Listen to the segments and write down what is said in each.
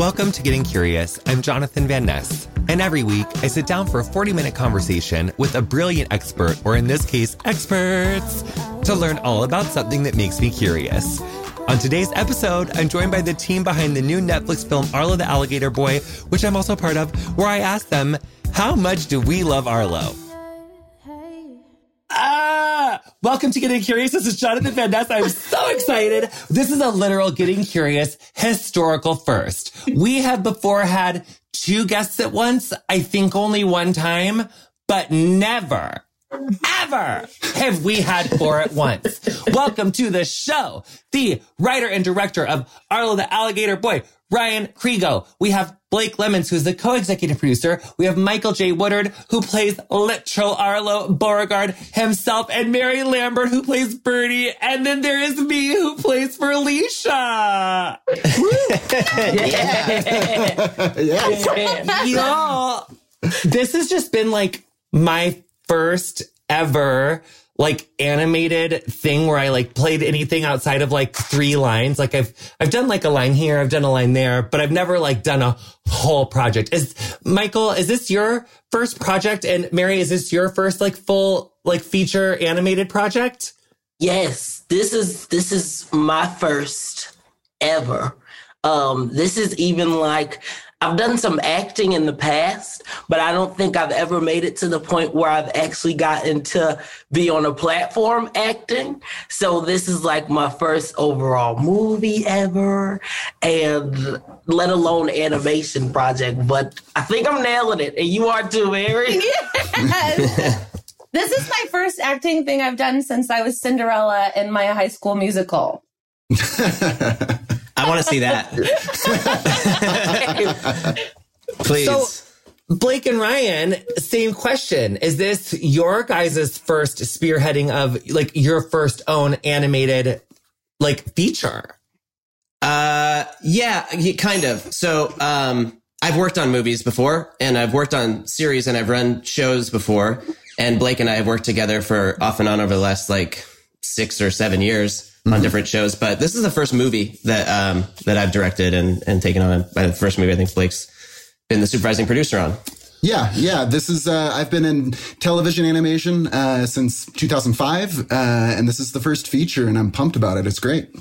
Welcome to Getting Curious. I'm Jonathan Van Ness. And every week, I sit down for a 40 minute conversation with a brilliant expert, or in this case, experts, to learn all about something that makes me curious. On today's episode, I'm joined by the team behind the new Netflix film Arlo the Alligator Boy, which I'm also part of, where I asked them, How much do we love Arlo? Welcome to Getting Curious. This is Jonathan Van Ness. I'm so excited. This is a literal Getting Curious historical first. We have before had two guests at once. I think only one time, but never, ever have we had four at once. Welcome to the show. The writer and director of Arlo the Alligator Boy, Ryan Crego. We have Blake Lemons, who's the co-executive producer. We have Michael J. Woodard, who plays literal Arlo Beauregard himself, and Mary Lambert, who plays Birdie. And then there is me, who plays Furlecia. yeah. yeah. Y'all, this has just been like my first ever like animated thing where I like played anything outside of like three lines. Like I've, I've done like a line here, I've done a line there, but I've never like done a whole project. Is Michael, is this your first project? And Mary, is this your first like full like feature animated project? Yes, this is, this is my first ever. Um, this is even like, I've done some acting in the past, but I don't think I've ever made it to the point where I've actually gotten to be on a platform acting. So this is like my first overall movie ever, and let alone animation project. But I think I'm nailing it, and you are too, Mary. Yes. this is my first acting thing I've done since I was Cinderella in my high school musical. I want to see that. Please. So, Blake and Ryan, same question. Is this your guys' first spearheading of like your first own animated like feature? Uh, yeah, kind of. So, um, I've worked on movies before and I've worked on series and I've run shows before. And Blake and I have worked together for off and on over the last like six or seven years mm-hmm. on different shows. But this is the first movie that, um, that I've directed and, and taken on. By the first movie, I think Blake's been the supervising producer on. Yeah, yeah. This is uh, I've been in television animation uh, since 2005, uh, and this is the first feature, and I'm pumped about it. It's great.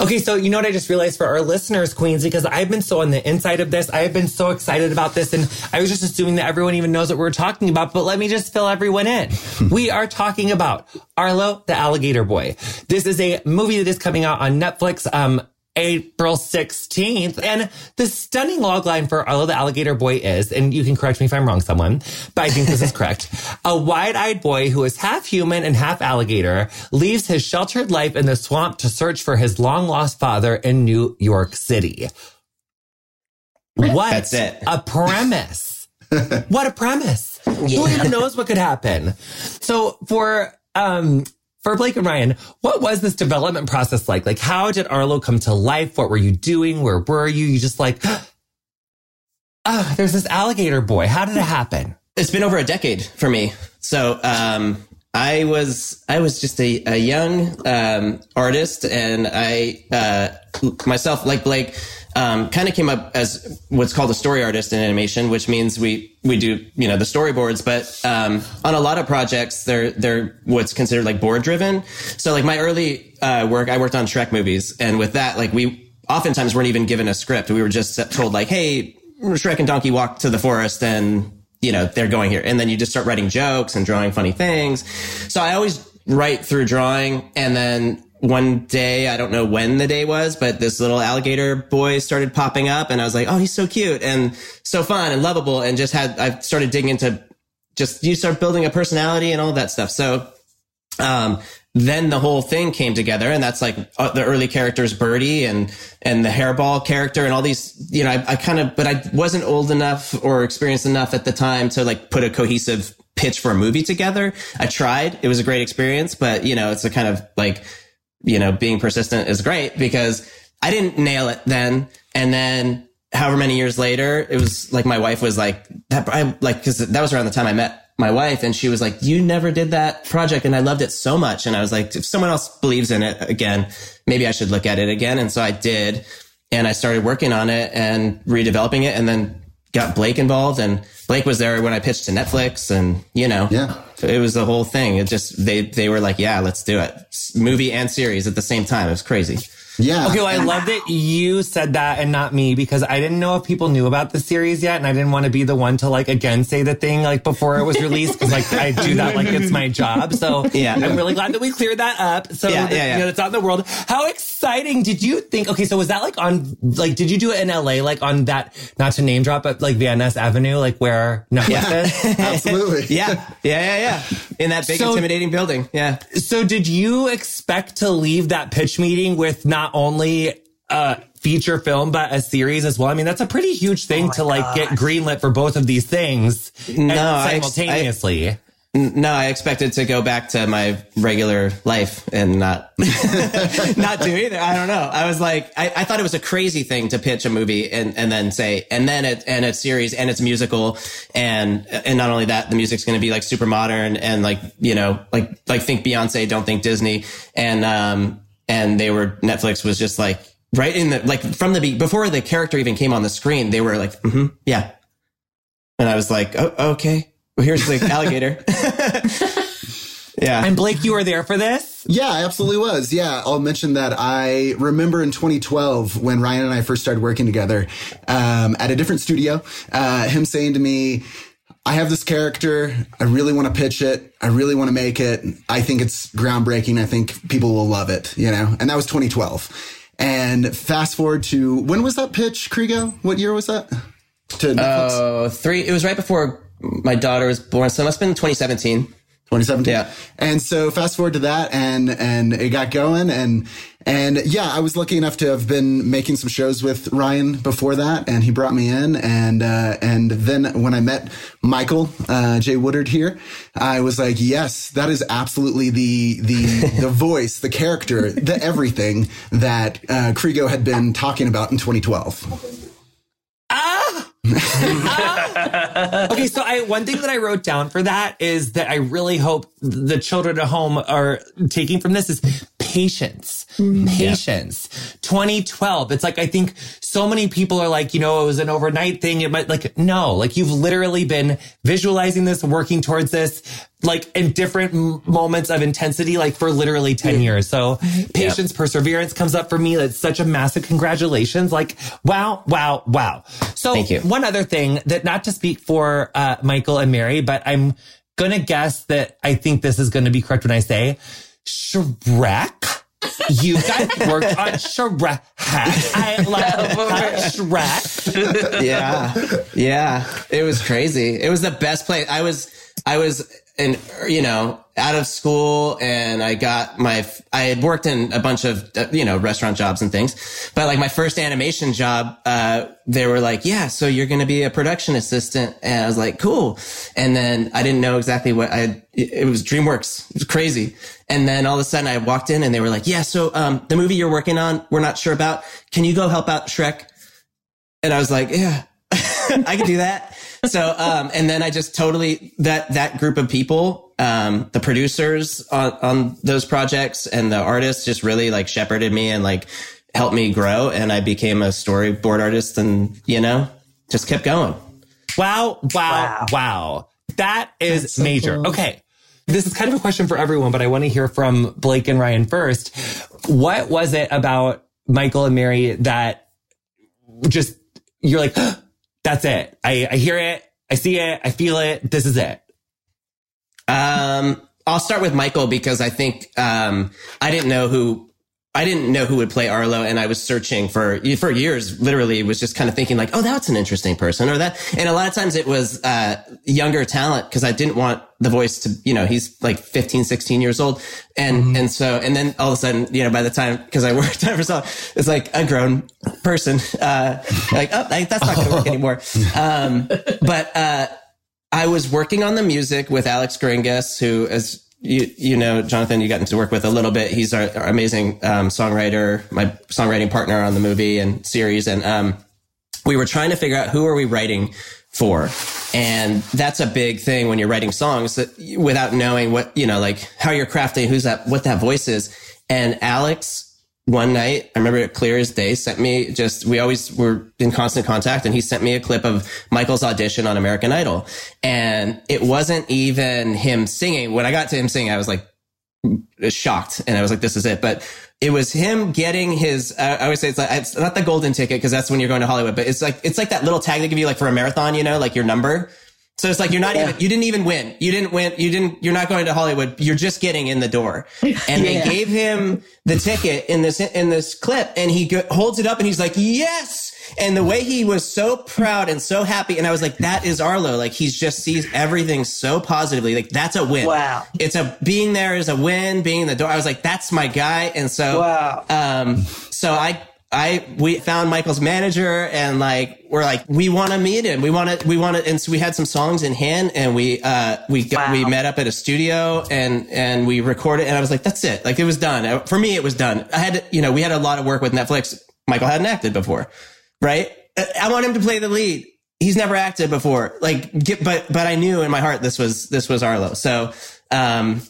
Okay, so you know what I just realized for our listeners, Queens, because I've been so on the inside of this. I have been so excited about this, and I was just assuming that everyone even knows what we're talking about. But let me just fill everyone in. we are talking about Arlo the Alligator Boy. This is a movie that is coming out on Netflix. Um, April 16th. And the stunning logline for Arlo the Alligator Boy is, and you can correct me if I'm wrong, someone, but I think this is correct. A wide-eyed boy who is half human and half alligator leaves his sheltered life in the swamp to search for his long-lost father in New York City. What a premise. what a premise. Yeah. Who even knows what could happen? So for um for Blake and Ryan, what was this development process like? Like, how did Arlo come to life? What were you doing? Where were you? You just like, oh, there's this alligator boy. How did it happen? It's been over a decade for me. So, um, I was I was just a, a young um, artist, and I uh, myself, like Blake, um, kind of came up as what's called a story artist in animation, which means we we do you know the storyboards. But um, on a lot of projects, they're they're what's considered like board driven. So like my early uh, work, I worked on Shrek movies, and with that, like we oftentimes weren't even given a script. We were just told like, hey, Shrek and Donkey walk to the forest, and you know they're going here, and then you just start writing jokes and drawing funny things. So I always write through drawing, and then one day, I don't know when the day was, but this little alligator boy started popping up and I was like, oh, he's so cute and so fun and lovable. And just had, I started digging into just, you start building a personality and all that stuff. So, um, then the whole thing came together and that's like uh, the early characters birdie and and the hairball character and all these you know I, I kind of but i wasn't old enough or experienced enough at the time to like put a cohesive pitch for a movie together i tried it was a great experience but you know it's a kind of like you know, being persistent is great because I didn't nail it then. And then however many years later, it was like my wife was like, that, I like, cause that was around the time I met my wife and she was like, you never did that project. And I loved it so much. And I was like, if someone else believes in it again, maybe I should look at it again. And so I did. and I started working on it and redeveloping it, and then got Blake involved, and Blake was there when I pitched to Netflix, and you know, Yeah. it was the whole thing. It just they they were like, yeah, let's do it, movie and series at the same time. It was crazy. Yeah. Okay, well, I love that you said that and not me because I didn't know if people knew about the series yet, and I didn't want to be the one to like again say the thing like before it was released because like I do that like it's my job. So Yeah. I'm really glad that we cleared that up. So Yeah, that, yeah, yeah. you know it's out in the world. How exciting did you think? Okay, so was that like on like did you do it in LA like on that not to name drop but like Van Ness Avenue like where Netflix is? Absolutely. Yeah, yeah, yeah, yeah. In that big So- intimidating building. Yeah. So did you expect to leave that pitch meeting with not only a feature film, but a series as well? I mean, that's a pretty huge thing to like get greenlit for both of these things No, I ex- I- simultaneously. No, I expected to go back to my regular life and not not do either. I don't know. I was like, I, I thought it was a crazy thing to pitch a movie and, and then say, and then it and a series and it's musical and and not only that, the music's going to be like super modern and like you know like like think Beyonce, don't think Disney, and um and they were Netflix was just like right in the like from the before the character even came on the screen, they were like, hmm yeah, and I was like, oh, okay. Well, here's the alligator. yeah. And Blake, you were there for this? Yeah, I absolutely was. Yeah, I'll mention that I remember in 2012 when Ryan and I first started working together um, at a different studio, uh, him saying to me, I have this character. I really want to pitch it. I really want to make it. I think it's groundbreaking. I think people will love it, you know? And that was 2012. And fast forward to when was that pitch, Crego? What year was that? To Netflix? Oh, three. It was right before my daughter was born, so it must have been 2017. 2017. Yeah. And so fast forward to that and, and it got going and, and yeah, I was lucky enough to have been making some shows with Ryan before that and he brought me in and, uh, and then when I met Michael, uh, Jay Woodard here, I was like, yes, that is absolutely the, the, the voice, the character, the everything that, uh, Crego had been talking about in 2012. Okay, so I one thing that I wrote down for that is that I really hope the children at home are taking from this is patience. Patience. 2012. It's like I think so many people are like, you know, it was an overnight thing. It might like no, like you've literally been visualizing this, working towards this, like in different m- moments of intensity, like for literally 10 years. So patience, perseverance comes up for me. That's such a massive congratulations. Like, wow, wow, wow. So Thank you. one other thing that not to speak for uh, Michael and Mary, but I'm gonna guess that I think this is gonna be correct when I say Shrek. You guys worked on Shrek. I love Shrek. yeah, yeah. It was crazy. It was the best place. I was, I was in, you know, out of school and I got my, I had worked in a bunch of, uh, you know, restaurant jobs and things, but like my first animation job, uh, they were like, yeah, so you're going to be a production assistant. And I was like, cool. And then I didn't know exactly what I, it was DreamWorks. It was crazy. And then all of a sudden I walked in and they were like, yeah, so, um, the movie you're working on, we're not sure about. Can you go help out Shrek? And I was like, yeah, I can do that. So, um, and then I just totally, that, that group of people, um, the producers on, on those projects and the artists just really like shepherded me and like helped me grow. And I became a storyboard artist and, you know, just kept going. Wow, wow, wow. That is major. Okay. This is kind of a question for everyone, but I want to hear from Blake and Ryan first. What was it about Michael and Mary that just, you're like, that's it. I, I hear it. I see it. I feel it. This is it. Um, I'll start with Michael because I think um, I didn't know who I didn't know who would play Arlo, and I was searching for for years. Literally, was just kind of thinking like, oh, that's an interesting person, or that. And a lot of times it was uh, younger talent because I didn't want the voice to, you know, he's like 15, 16 years old, and and so and then all of a sudden, you know, by the time because I worked at Microsoft, it's like a grown person, uh, like oh, like, that's not going to work anymore. Um, but uh, I was working on the music with Alex Geringas, who is you, you know, Jonathan, you got to work with a little bit. He's our, our amazing um, songwriter, my songwriting partner on the movie and series. And um, we were trying to figure out who are we writing for. And that's a big thing when you're writing songs without knowing what, you know, like how you're crafting, who's that, what that voice is. And Alex one night, I remember it clear as day, sent me just, we always were in constant contact and he sent me a clip of Michael's audition on American Idol. And it wasn't even him singing. When I got to him singing, I was like shocked and I was like, this is it. But it was him getting his, I always say it's like, it's not the golden ticket because that's when you're going to Hollywood, but it's like, it's like that little tag they give you like for a marathon, you know, like your number. So it's like you're not Yeah. even you didn't even win. You didn't win. You didn't you're not going to Hollywood. You're just getting in the door. And they gave him the ticket in this in this clip and he go, holds it up and he's like, "Yes!" And the way he was so proud and so happy and I was like, "That is Arlo." Like he's just sees everything so positively. Like that's a win. Wow. It's a being there is a win, being in the door. I was like, "That's my guy." And so Wow. um, so I, I, we found Michael's manager and like, we're like, we want to meet him. We want to, we want to, and so we had some songs in hand and we, uh, we got, Wow. we met up at a studio and, and we recorded and I was like, that's it. Like it was done. Uh, For me, it was done. I had, to, you know, we had a lot of work with Netflix. Michael hadn't acted before, right? Uh, I want him to play the lead. He's never acted before. Like, get, but, but I knew in my heart this was, this was Arlo. So, um,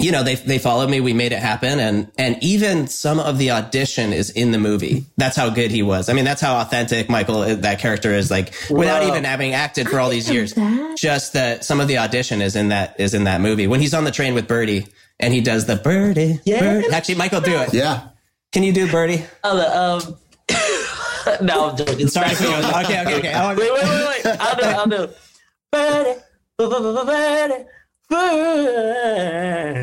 you know, they they followed me. We made it happen, and and even some of the audition is in the movie. That's how good he was. I mean, that's how authentic Michael uh, that character is. Like without Wow. even having acted for all these years, just that some of the audition is in that is in that movie. When he's on the train with Birdie and he does the Birdie. Yeah. Birdie. Actually, Michael, do it. Yeah. Can you do Birdie? Oh, the, um, no, I'm joking. Sorry. it was- okay. Okay. Okay. Wait, wait, wait, wait. I'll do it. I'll do it. Birdie, birdie, birdie.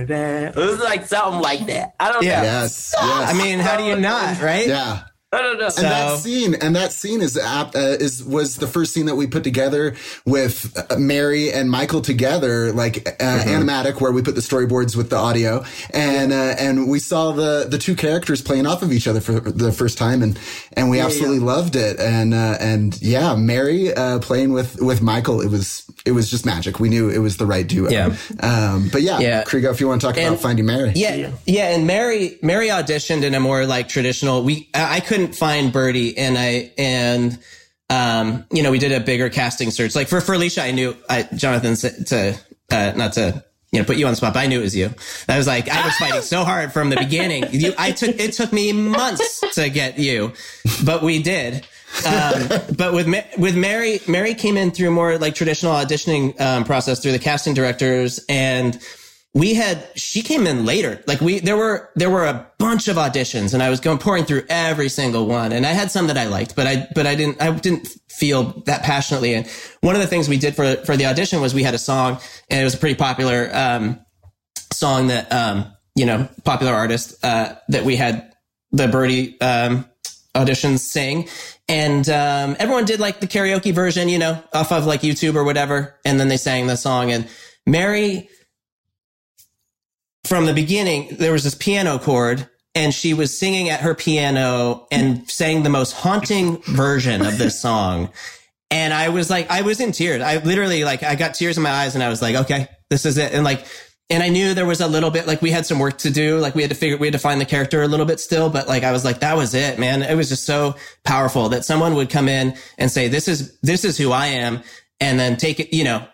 It was like something like that. I don't Yeah. know. Yes. Yes. I mean, how do you not? Right? yeah. I don't know. And that scene, and that scene is apt, uh, is was the first scene that we put together with uh, Mary and Michael together, like uh, Mm-hmm. animatic, where we put the storyboards with the audio, and uh, and we saw the the two characters playing off of each other for the first time, and and we absolutely loved it, and uh, and yeah, Mary uh, playing with with Michael, it was it was just magic. We knew it was the right duo. Yeah. Um, but yeah, Yeah. Crego, if you want to talk about finding Mary, Yeah, yeah, and Mary Mary auditioned in a more like traditional. We I I couldn't find Birdie, and I and um you know we did a bigger casting search. Like for Furlecia, I knew I Jonathan said to uh, not to you know put you on the spot, but I knew it was you. I was like I was fighting so hard from the beginning. You, I took it took me months to get you, but we did. um, but with Ma- with Mary, Mary came in through more like traditional auditioning um, process through the casting directors, and we had she came in later. Like we there were there were a bunch of auditions, and I was going pouring through every single one, and I had some that I liked, but I but I didn't I didn't feel that passionately. And one of the things we did for for the audition was we had a song, and it was a pretty popular um, song that um, you know popular artist uh, that we had the Birdie um, auditions sing. And um, everyone did like the karaoke version, you know, off of like YouTube or whatever. And then they sang the song. And Mary, from the beginning, there was this piano chord and she was singing at her piano and sang the most haunting version of this song. And I was like, I was in tears. I literally like, I got tears in my eyes and I was like, okay, this is it. And like, and I knew there was a little bit like we had some work to do. Like we had to figure, we had to find the character a little bit still, but like I was like, that was it, man. It was just so powerful that someone would come in and say, this is, this is who I am. And then take it, you know,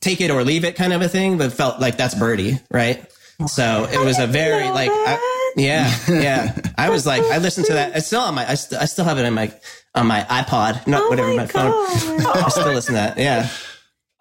take it or leave it kind of a thing, but felt like that's Birdie, right? So it was a very like, I, yeah, yeah. I was like, I listened to that. It's still on my, I, st- I still have it in my, on my iPod, not whatever, my, phone. I still listen to that. Yeah.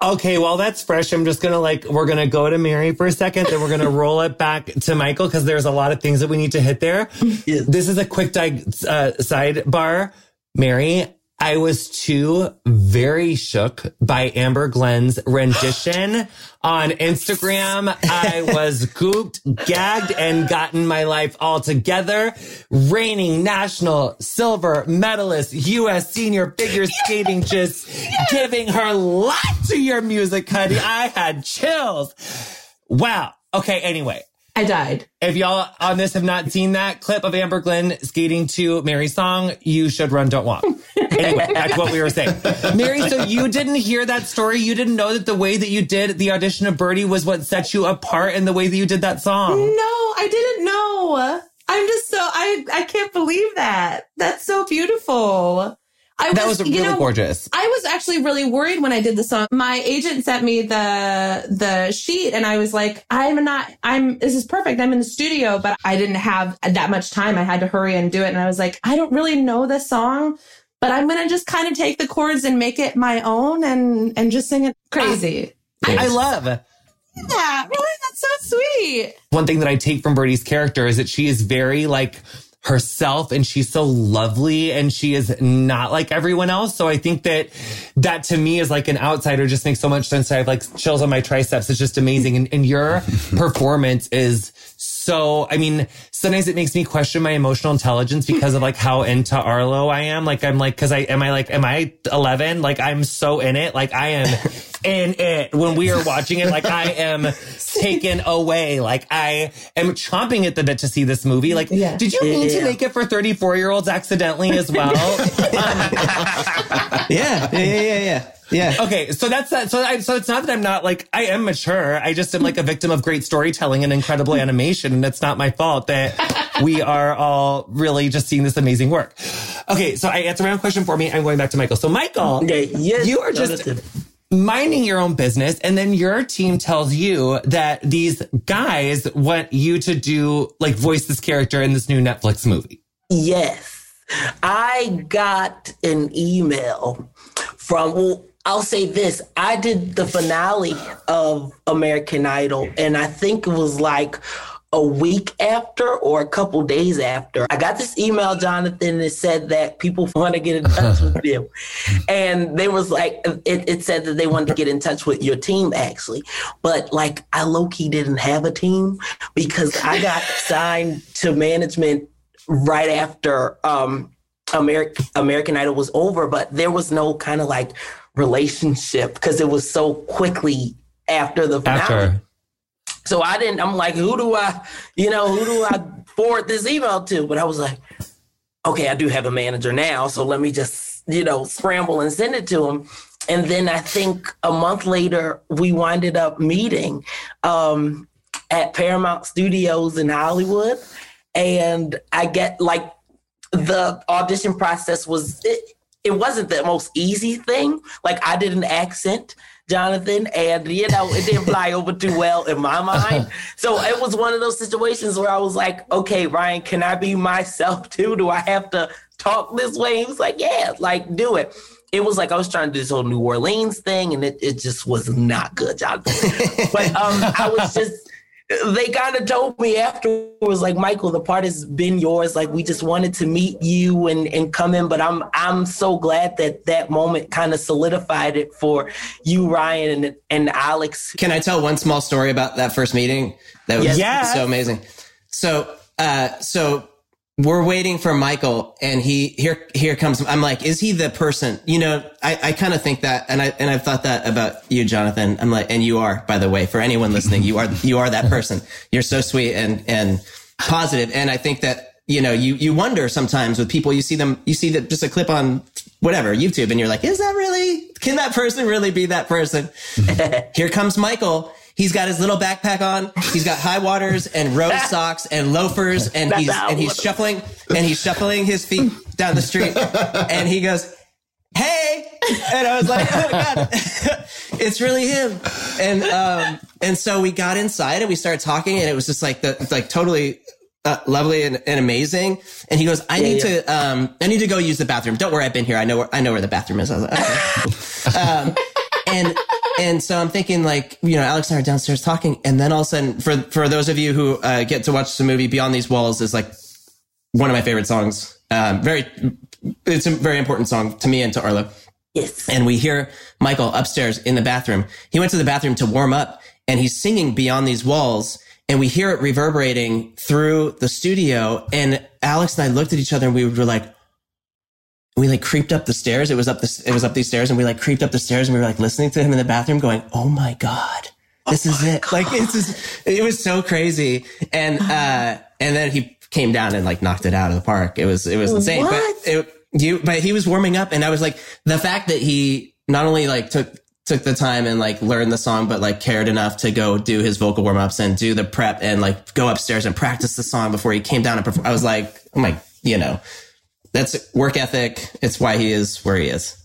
Okay, well, that's fresh. I'm just gonna like, we're gonna go to Mary for a second, then we're gonna roll it back to Michael because there's a lot of things that we need to hit there. Yes. This is a quick di- uh, sidebar. Mary, I was too very shook by Amber Glenn's rendition on Instagram. I was gooped, gagged, and gotten my life all together. Reigning national silver medalist, U.S. senior figure skating, just giving her life to your music, honey. I had chills. Wow. Okay. Anyway, I died. if y'all on this have not seen that clip of Amber Glenn skating to Mary's song, you should run, don't walk. anyway, that's what we were saying. Mary, so you didn't hear that story? You didn't know that the way that you did the audition of Birdie was what set you apart in the way that you did that song? No, I didn't know. I'm just so I I can't believe that. That's so beautiful. I That was you really know, gorgeous. I was actually really worried when I did the song. My agent sent me the the sheet and I was like, I'm not I'm this is perfect. I'm in the studio, but I didn't have that much time. I had to hurry and do it. And I was like, I don't really know this song, but I'm gonna just kind of take the chords and make it my own and and just sing it crazy. Ah, I love. Yeah, really? That's so sweet. One thing that I take from Birdie's character is that she is very like herself and she's so lovely and she is not like everyone else. So I think that that to me is like an outsider just makes so much sense. I have like chills on my triceps. It's just amazing. And, and your performance is so, I mean, sometimes it makes me question my emotional intelligence because of like how into Arlo I am. Like, I'm like, cause I, am I like, am I 11? Like, I'm so in it. Like, I am in it when we are watching it. Like, I am taken away. Like, I am chomping at the bit to see this movie. Like, Yeah. did you mean to make it for 34 year olds accidentally as well? Yeah, yeah, yeah, yeah, yeah. Yeah. Okay, so that's that. So, I, so it's not that I'm not like I am mature. I just am like a victim of great storytelling and incredible animation, and it's not my fault that we are all really just seeing this amazing work. Okay, so I answer my own question for me. I'm going back to Michael. So, Michael, Okay, yes, you are just Jonathan. Minding your own business, and then your team tells you that these guys want you to do like voice this character in this new Netflix movie. Yes. I got an email from, well, I'll say this. I did the finale of American Idol, and I think it was like a week after or a couple days after. I got this email, Jonathan, that said that people want to get in touch with you. And they was like, it, it said that they wanted to get in touch with your team, actually. But like, I low key didn't have a team because I got signed to management right after um American American Idol was over, but there was no kind of like relationship because it was so quickly after the finale. After So I didn't. I'm like, who do I, you know, who do I forward this email to? But I was like, okay, I do have a manager now, so let me just, you know, scramble and send it to him. And then I think a month later, we winded up meeting um, at Paramount Studios in Hollywood, and I get like the audition process was it, it wasn't the most easy thing. Like I did an accent, Jonathan, and you know, it didn't fly over too well in my mind. So it was one of those situations where I was like, okay, Ryan, can I be myself too? Do I have to talk this way? He was like, yeah, like do it. It was like I was trying to do this whole New Orleans thing, and it, it just was not good, Jonathan. but um, I was just they kind of told me afterwards, like Michael, the part has been yours. Like we just wanted to meet you and and come in, but I'm I'm so glad that that moment kind of solidified it for you, Ryan, and and Alex. Can I tell one small story about that first meeting? That was Yes. so amazing. So, uh, so we're waiting for Michael and he, here, here comes, I'm like, is he the person? You know, I, I kind of think that, and I, and I've thought that about you, Jonathan. I'm like, and you are, by the way, for anyone listening, you are, you are that person. You're so sweet and, and positive. And I think that, you know, you, you wonder sometimes with people, you see them, you see that just a clip on whatever, YouTube, and you're like, is that really, can that person really be that person? Here comes Michael. He's got his little backpack on. He's got high waters and rose socks and loafers, and he's and he's shuffling and he's shuffling his feet down the street, and he goes, "Hey!" And I was like, "Oh my god, it's really him!" And um, and so we got inside and we started talking, and it was just like the like totally uh, lovely and, and amazing. And he goes, "I need yeah. to um, I need to go use the bathroom. Don't worry, I've been here. I know where I know where the bathroom is." I was like, "Okay." um, and and so I'm thinking like you know Alex and I are downstairs talking, and then all of a sudden for for those of you who uh, get to watch the movie Beyond These Walls is like one of my favorite songs. Um, very, it's a very important song to me and to Arlo. Yes. And we hear Michael upstairs in the bathroom. He went to the bathroom to warm up, and he's singing Beyond These Walls, and we hear it reverberating through the studio. And Alex and I looked at each other, and we were like, we like creeped up the stairs. It was up the, it was up these stairs, and we like creeped up the stairs, and we were like listening to him in the bathroom, going, "Oh my god." This is it. Like it's just, it was so crazy. And, uh, and then he came down and like knocked it out of the park. It was, it was insane. What? But it, you, but he was warming up and I was like, the fact that he not only like took, took the time and like learned the song, but like cared enough to go do his vocal warm ups and do the prep and like go upstairs and practice the song before he came down and perform. I was like, oh my, you know, that's work ethic. It's why he is where he is.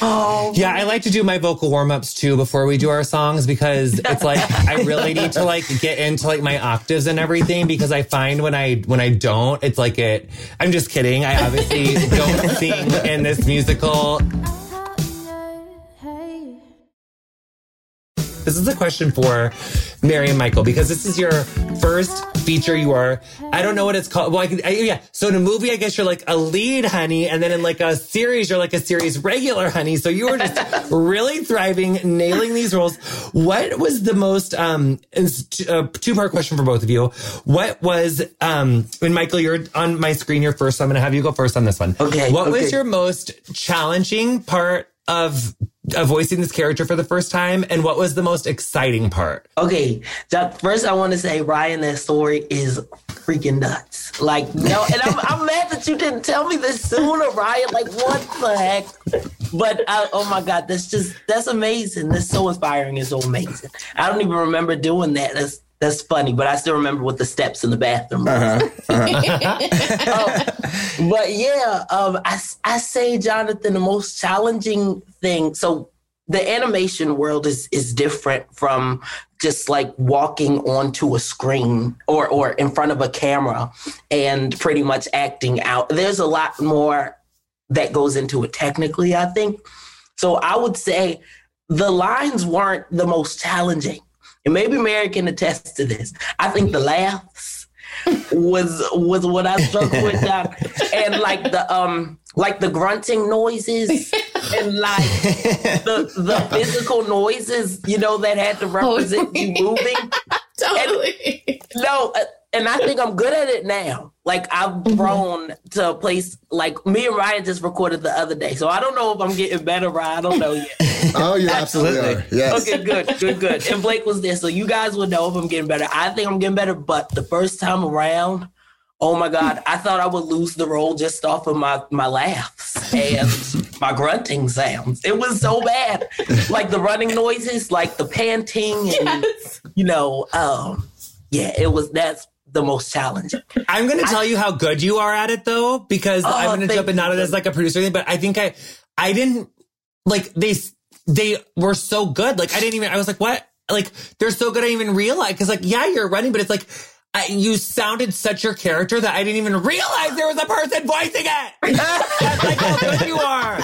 Oh, Yeah, I like to do my vocal warm ups too before we do our songs because it's like I really need to like get into like my octaves and everything because I find when I when I don't, it's like it. I'm just kidding. I obviously don't sing in this musical. This is a question for Mary and Michael because this is your first feature. You are, I don't know what it's called. Well, I, can- I, yeah. So in a movie, I guess you're like a lead honey. And then in like a series, you're like a series regular honey. So you were just really thriving, nailing these roles. What was the most, um, two part question for both of you. What was, um, and Michael, you're on my screen, you're first. So I'm going to have you go first on this one. Okay, What was your most challenging part of voicing this character for the first time? And what was the most exciting part? Okay, that first I want to say Ryan, that story is freaking nuts. Like no, and I'm, I'm mad that you didn't tell me this sooner, Ryan. Like what the heck? But I, oh my god, that's just that's amazing. That's so inspiring and so amazing. I don't even remember doing that. That's that's funny, but I still remember what the steps in the bathroom. was. Um, but yeah, um, I, I say, Jonathan, the most challenging thing. So the animation world is is different from just like walking onto a screen or or in front of a camera and pretty much acting out. There's a lot more that goes into it technically, I think. So I would say the lines weren't the most challenging. And maybe Mary can attest to this. I think the laughs was was what I struggled with down. And like the um like the grunting noises and like the the physical noises, you know, that had to represent you moving. Totally. No, uh, and I think I'm good at it now. Like I've grown to a place like me and Ryan just recorded the other day. So I don't know if I'm getting better, Ryan. I don't know yet. Oh, you absolutely, Absolutely. are. Yes. Okay, good, good, good. And Blake was there, so you guys would know if I'm getting better. I think I'm getting better, but the first time around, oh my God, I thought I would lose the role just off of my my laughs and my grunting sounds. It was so bad, like the running noises, like the panting, and Yes. you know, um, yeah, it was. That's the most challenging. I'm going to tell you how good you are at it though, because Oh, I'm going to jump in not as like a producer, thing, but I think I, I didn't like they, they were so good. Like I didn't even, I was like, what? Like they're so good. I didn't even realize. Cause like, yeah, you're running, but it's like, I, you sounded such your character that I didn't even realize there was a person voicing it. That's like how good you are.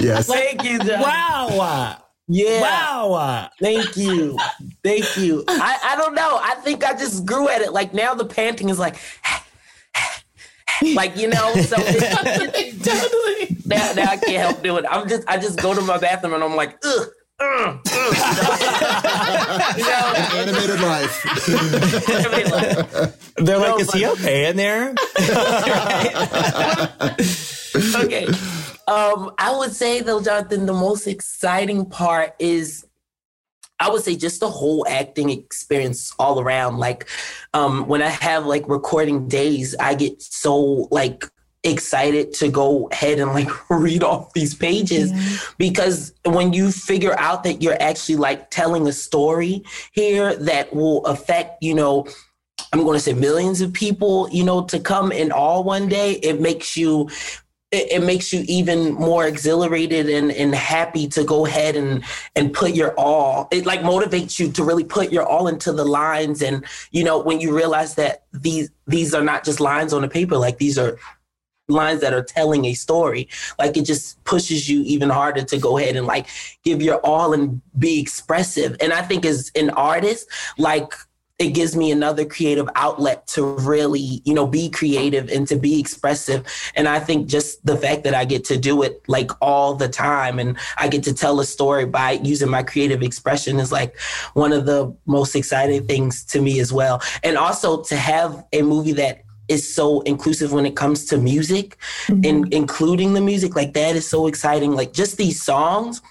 Yes. Thank you, John. Wow. Yeah. Wow. Thank you. Thank you. I, I don't know. I think I just grew at it. Like now the panting is like, like, you know, so totally. now, now I can't help doing it. I'm just, I just go to my bathroom and I'm like, ugh. ugh, ugh. you know, Animated life. I mean, They're like, is he okay in there? okay. Um, I would say though, Jonathan, the most exciting part is I would say just the whole acting experience all around. Like um when I have like recording days, I get so like excited to go ahead and like read off these pages because when you figure out that you're actually like telling a story here that will affect, you know, I'm going to say millions of people, you know, to come in all one day, it makes you it, it makes you even more exhilarated and, and happy to go ahead and and put your all it like motivates you to really put your all into the lines. And you know when you realize that these these are not just lines on the paper like these are lines that are telling a story like it just pushes you even harder to go ahead and like give your all and be expressive. And i think as an artist like it gives me another creative outlet to really you know be creative and to be expressive. And i think just the fact that i get to do it like all the time and i get to tell a story by using my creative expression is like one of the most exciting things to me as well. And also to have a movie that is so inclusive when it comes to music and including the music like that is so exciting. Like just these songs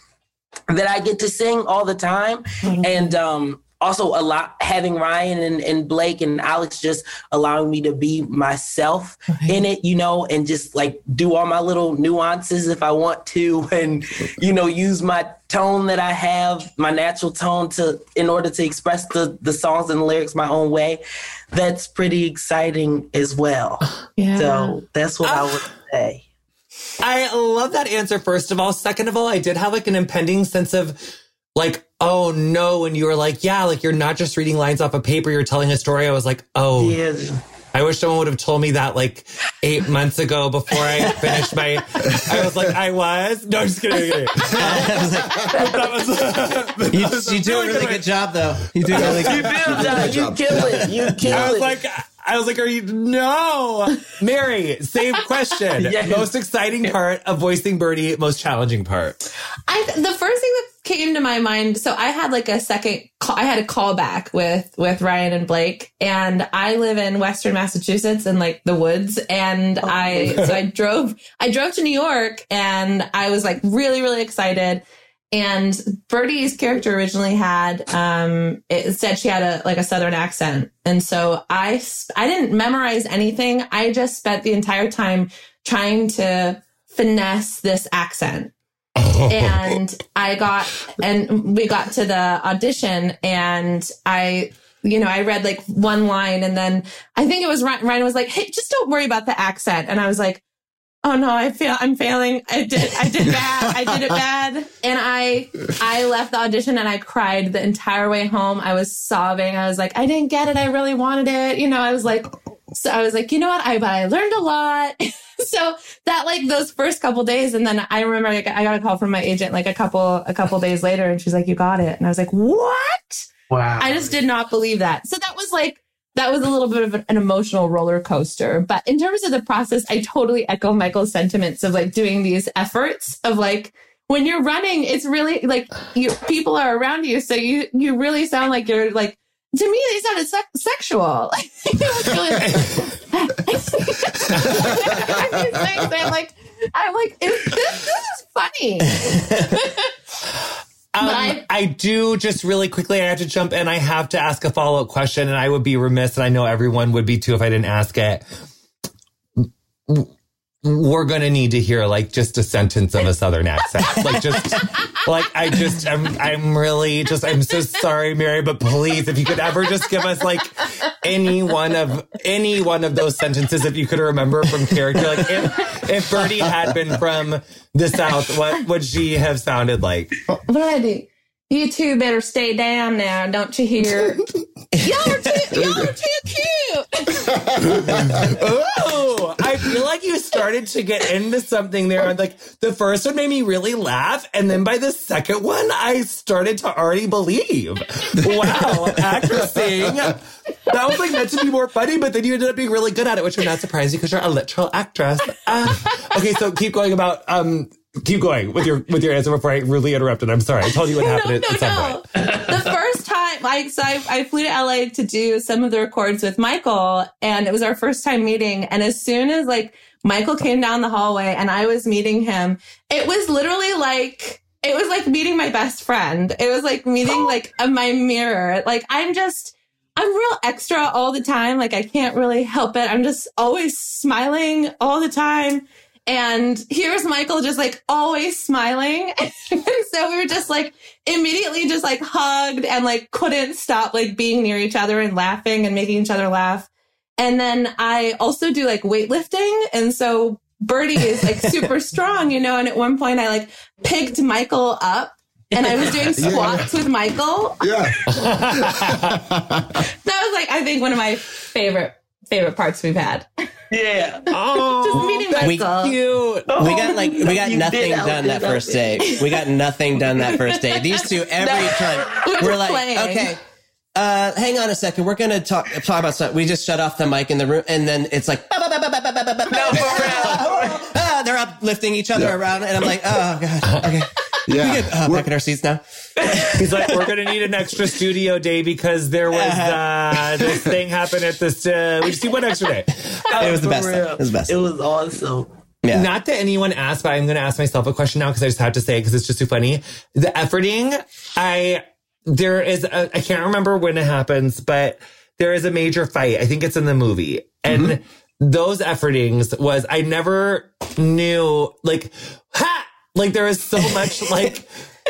that I get to sing all the time. And um, also a lot having Ryan and, and Blake and Alex just allowing me to be myself in it, you know, and just like do all my little nuances if I want to, and you know, use my tone that I have, my natural tone to in order to express the the songs and the lyrics my own way. That's pretty exciting as well. Yeah. So that's what I would say. I love that answer, first of all. Second of all, I did have like an impending sense of like, oh no. And you were like, yeah, like you're not just reading lines off a paper, you're telling a story. I was like, oh, Yeah. I wish someone would have told me that like eight months ago before I finished my. I was like, I was. No, I'm just kidding. I'm kidding. that was. You, that was you do a really way. good job, though. You do a really You good. feel that? You kill it. You kill it I was it. like, I was like, are you? No, Mary. Same question. Yes. Most exciting part of voicing Birdie. Most challenging part. I the first thing that came to my mind. So I had like a second. Call, I had a callback with with Ryan and Blake, and I live in Western Massachusetts in like the woods, and I so I drove I drove to New York, and I was like really really excited. And Birdie's character originally had um it said she had a like a southern accent. And so I I didn't memorize anything. I just spent the entire time trying to finesse this accent. And I got and we got to the audition and I you know, I read like one line and then I think it was Ryan, Ryan was like, "Hey, just don't worry about the accent." And I was like, oh no, I feel I'm failing. I did I did bad. I did it bad. And I I left the audition and I cried the entire way home. I was sobbing. I was like, I didn't get it. I really wanted it. You know, I was like so I was like, you know what? I but I learned a lot. so that like those first couple days and then I remember I got, I got a call from my agent like a couple a couple days later and she's like, you got it. And I was like, what? wow. I just did not believe that. So that was like, that was a little bit of an, an emotional roller coaster. But in terms of the process, I totally echo Michael's sentiments of like doing these efforts of like, when you're running, it's really like you, people are around you. So you, you really sound like you're like, to me, they sounded sex- sexual. Like, it was really, I'm just saying, I'm like, I'm like, this, this is funny. Um, I- I, do just really quickly. I have to jump in. I have to ask a follow up question, and I would be remiss, and I know everyone would be too if I didn't ask it. We're gonna need to hear like just a sentence of a southern accent, like just like I just I'm I'm really just I'm so sorry, Mary, but please, if you could ever just give us like any one of any one of those sentences, if you could remember from character, like if if Birdie had been from the South, what would she have sounded like? What did I do? You two better stay down now, don't you hear? y'all are too, y'all are too cute. Oh, I feel like you started to get into something there. Like the first one made me really laugh, and then by the second one, I started to already believe. Wow, actressing. That was like meant to be more funny, but then you ended up being really good at it, which would not surprise you because you're a literal actress. Uh, okay, so keep going about um. Keep going with your with your answer before I really interrupted. I'm sorry. I told you what happened no, at, at some no, point. no. the first time, like, so I, I flew to LA to do some of the records with Michael, and it was our first time meeting. And as soon as like Michael came down the hallway and I was meeting him, it was literally like it was like meeting my best friend. It was like meeting like a, my mirror. Like I'm just. I'm real extra all the time. Like I can't really help it. I'm just always smiling all the time. And here's Michael just like always smiling. and so we were just like immediately just like hugged and like couldn't stop like being near each other and laughing and making each other laugh. And then I also do like weightlifting. And so Birdie is like super strong, you know, and at one point I like picked Michael up and I was doing squats with Michael. Yeah. That was like, I think one of my favorite, favorite parts we've had. Yeah. Oh, just meeting. We, cute. We got like we got nothing done that first day. We got nothing done that first day. These two every time we're like, playing. okay. Uh, hang on a second. We're gonna talk talk about something. We just shut off the mic in the room, and then it's like, no, for real. they're uplifting each other yeah. around, and I'm like, oh god, okay. Yeah. uh, We're- back in our seats now. He's like, we're gonna need an extra studio day because there was uh, this thing happened at this. Uh, we just need one extra day. It was the best. real. It was the best. It was awesome. Yeah. Not that anyone asked, but I'm gonna ask myself a question now because I just have to say because it's just too funny. The efforting, I there is a, I can't remember when it happens, but there is a major fight. I think it's in the movie. And those effortings was I never knew like ha like there is so much like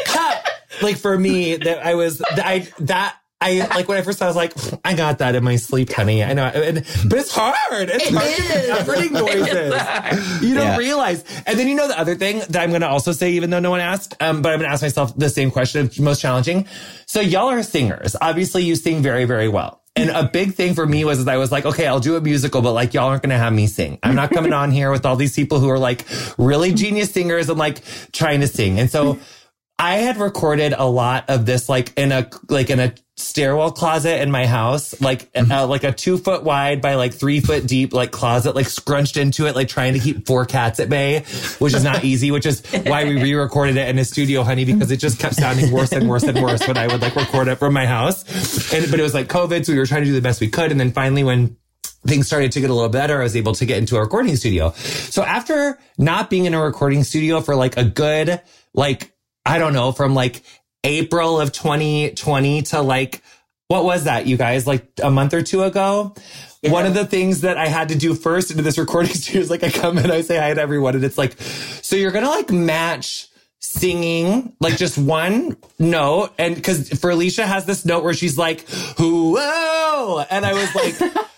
ha like for me that I was that I that I like when I first saw, I was like, I got that in my sleep, honey. I know, and, but it's hard. It's hard to is. do efforting noises. You don't Yeah. realize. And then you know the other thing that I'm going to also say, even though no one asked, um, but I'm going to ask myself the same question, most challenging. So y'all are singers. Obviously, you sing very, very well. And a big thing for me was I was like, okay, I'll do a musical, but like y'all aren't going to have me sing. I'm not coming on here with all these people who are like really genius singers and like trying to sing. And so I had recorded a lot of this like in a like in a stairwell closet in my house, like uh, like a two foot wide by like three foot deep like closet, like scrunched into it, like trying to keep four cats at bay, which is not easy. Which is why we re-recorded it in a studio, honey, because it just kept sounding worse and worse and worse when I would like record it from my house. And but it was like COVID, so we were trying to do the best we could, and then finally when things started to get a little better. I was able to get into a recording studio. So after not being in a recording studio for like a good, like, I don't know, from like April of 2020 to like, what was that, you guys? Like a month or two ago? One of the things that I had to do first into this recording studio is like I come in, I say hi to everyone, and it's like, so you're gonna like match singing like just one note, and because Furlecia has this note where she's like, whoa, and I was like.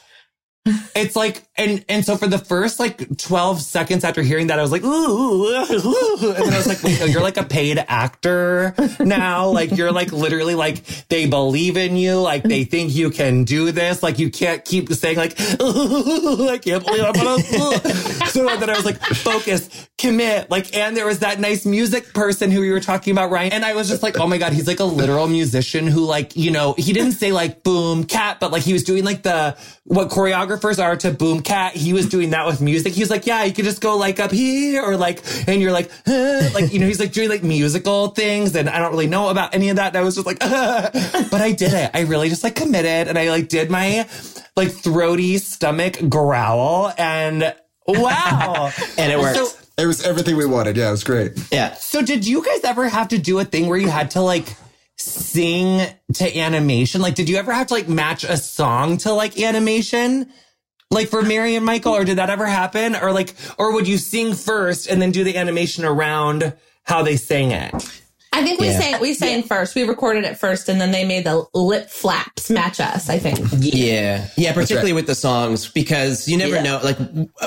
It's like, and, and so for the first like 12 seconds after hearing that, I was like, ooh, ooh, and then I was like, wait, you're like a paid actor now. Like you're like literally like they believe in you. Like they think you can do this. Like you can't keep saying like, ooh, I can't believe I'm on a, so then I was like, focus, commit. Like, and there was that nice music person who you were talking about, Ryan. And I was just like, oh my God, he's like a literal musician who like, you know, he didn't say like boom cat, but like he was doing like the, what choreographers are to boom cat. He was doing that with music. He was like, yeah, you could just go like up here or like, and you're like, huh, like, you know, he's like doing like musical things and I don't really know about any of that. And I was just like, but I did it. I really just like committed and I like did my like throaty stomach growl and wow. And it worked. So, It was everything we wanted. Yeah, it was great. yeah. so did you guys ever have to do a thing where you had to like sing to animation? Like, did you ever have to like match a song to like animation? Like for Mary and Michael, or did that ever happen? Or like, or would you sing first and then do the animation around how they sang it? I think we Yeah. sang we sang first. We recorded it first, and then they made the lip flaps match us. I think. Yeah. Yeah. Particularly with the songs, because you never Yeah. know, like,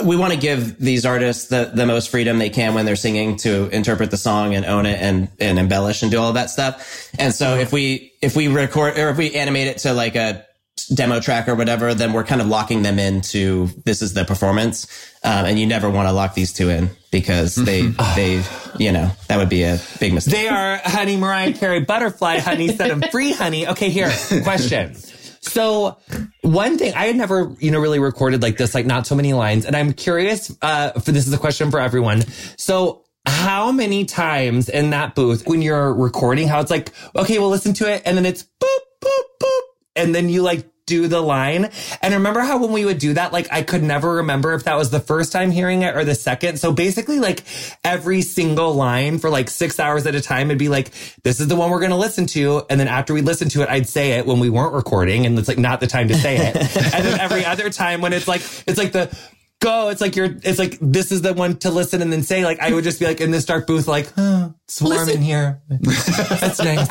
we want to give these artists the, the most freedom they can when they're singing to interpret the song and own it and, and embellish and do all of that stuff. And so if we, if we record or if we animate it to like a demo track or whatever, then we're kind of locking them into this is the performance. Um, and you never want to lock these two in because they, they, you know, that would be a big mistake. They are honey Mariah Carey butterfly honey set them free honey. Okay, here question. So one thing I had never, you know, really recorded like this, like not so many lines, and I'm curious. Uh, for this is a question for everyone. So how many times in that booth when you're recording, how it's like, okay, we'll listen to it, and then it's boop boop boop, and then you like do the line. And remember how when we would do that, like I could never remember if that was the first time hearing it or the second. So basically like every single line for like six hours at a time, it'd be like, this is the one we're going to listen to. And then after we listen to it, I'd say it when we weren't recording and it's like not the time to say it. and then every other time when it's like, it's like the, Go. It's like you're, it's like, this is the one to listen and then say, like, I would just be like in this dark booth, like, oh, it's warm in here. That's nice.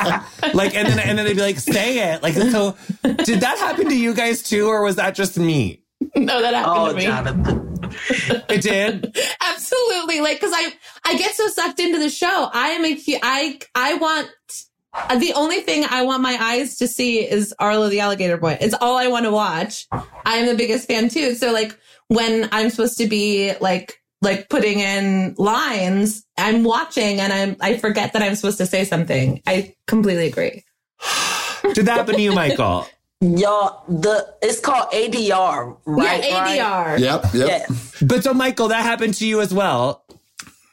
like, and then, and then they'd be like, say it. Like, so did that happen to you guys too, or was that just me? No, that happened Oh, to me. Jonathan. It did. Absolutely. Like, cause I, I get so sucked into the show. I am a, hu- I, I want, the only thing I want my eyes to see is Arlo the Alligator Boy. It's all I want to watch. I am the biggest fan too. So like when I'm supposed to be like, like putting in lines, I'm watching and I'm, I forget that I'm supposed to say something. I completely agree. Did that happen to you, Michael? Y'all, the it's called ADR, right? yeah, right? ADR. Yep. Yep. Yes. But so, Michael, that happened to you as well.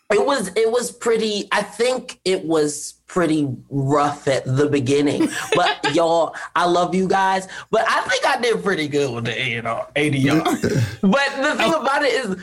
It was it was pretty I think it was pretty rough at the beginning. But y'all, I love you guys. But I think I did pretty good with the know, ADR. but the thing oh. about it is,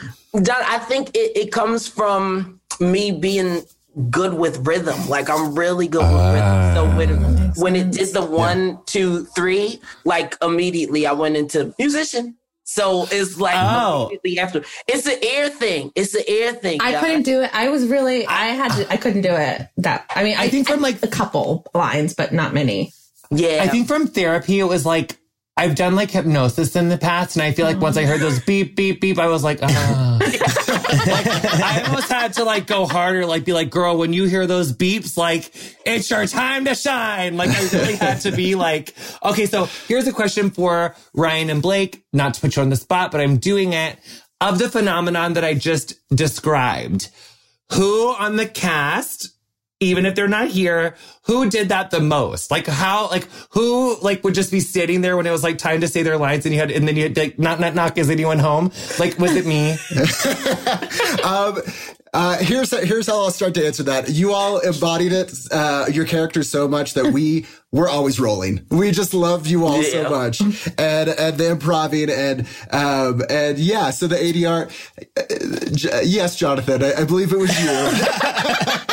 John, I think it, it comes from me being good with rhythm. Like I'm really good with rhythm. So ah. when when it did the one, two, three, like immediately I went into musician. So it's like Oh. immediately after. It's an air thing. It's an air thing. I guys. couldn't do it. I was really, I had to, I couldn't do it. That, I mean, I, I think from like a couple lines, but not many. Yeah. I think from therapy, it was like, I've done like hypnosis in the past, and I feel like once I heard those beep, beep, beep, I was like, ah. I almost had to like go harder, like be like, girl, when you hear those beeps, like, it's your time to shine. Like, I really had to be like, okay, so here's a question for Ryan and Blake, not to put you on the spot, but I'm doing it. Of the phenomenon that I just described, who on the cast even if they're not here, who did that the most? Like how, like who, like would just be sitting there when it was like time to say their lines, and you had, and then you had like not, not knock, is anyone home? Like was it me? Um, uh, here's here's how I'll start to answer that. You all embodied it, uh, your characters so much that we were always rolling. We just loved you all so much, and and the improving and um and yeah. So the ADR, uh, J- yes, Jonathan, I, I believe it was you.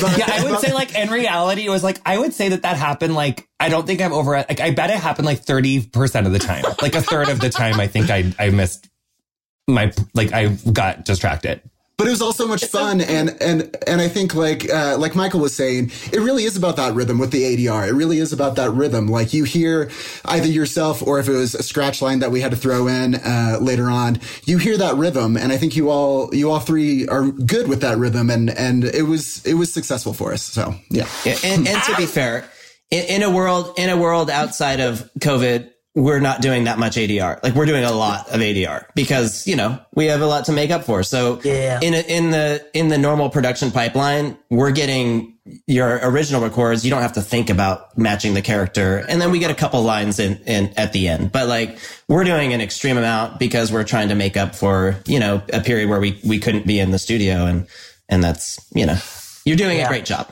But- Yeah, I would say like in reality, it was like I would say that that happened. Like I don't think I'm over. Like I bet it happened like thirty percent of the time. Like a third of the time, I think I I missed my like I got distracted. but it was also much fun and and and I think like uh, like Michael was saying, it really is about that rhythm with the ADR. It really is about that rhythm. Like you hear either yourself or if it was a scratch line that we had to throw in uh, later on, you hear that rhythm, and I think you all you all three are good with that rhythm, and and it was it was successful for us. So yeah. Yeah, and, and to be fair, in, in a world in a world outside of COVID, we're not doing that much ADR. Like we're doing a lot of ADR because you know we have a lot to make up for. So Yeah. in a, in the in the normal production pipeline, we're getting your original records. You don't have to think about matching the character, and then we get a couple lines in, in at the end. But like we're doing an extreme amount because we're trying to make up for you know a period where we we couldn't be in the studio, and and that's you know you're doing a great job.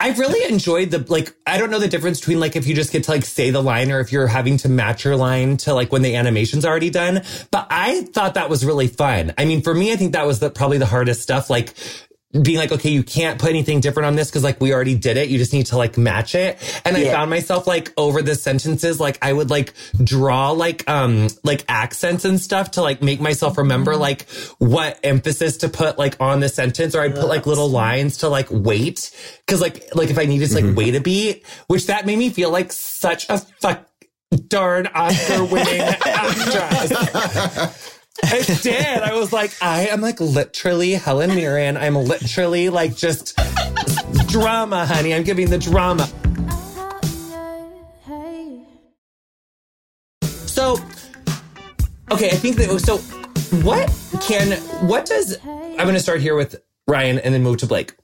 I've really enjoyed the like I don't know the difference between like if you just get to like say the line or if you're having to match your line to like when the animation's already done. But I thought that was really fun. I mean, for me, I think that was the probably the hardest stuff. Like being like, okay, you can't put anything different on this because like we already did it. You just need to like match it. And I found myself like over the sentences, like I would like draw like um like accents and stuff to like make myself remember like what emphasis to put like on the sentence, or I'd put like little lines to like wait because like like if I needed to like wait a beat, which that made me feel like such a fuck darn Oscar winning actress. It did. I was like, I am like literally Helen Mirren. I'm literally like just drama, honey. I'm giving the drama. So, okay, I think that so. What can what does I'm going to start here with Ryan and then move to Blake.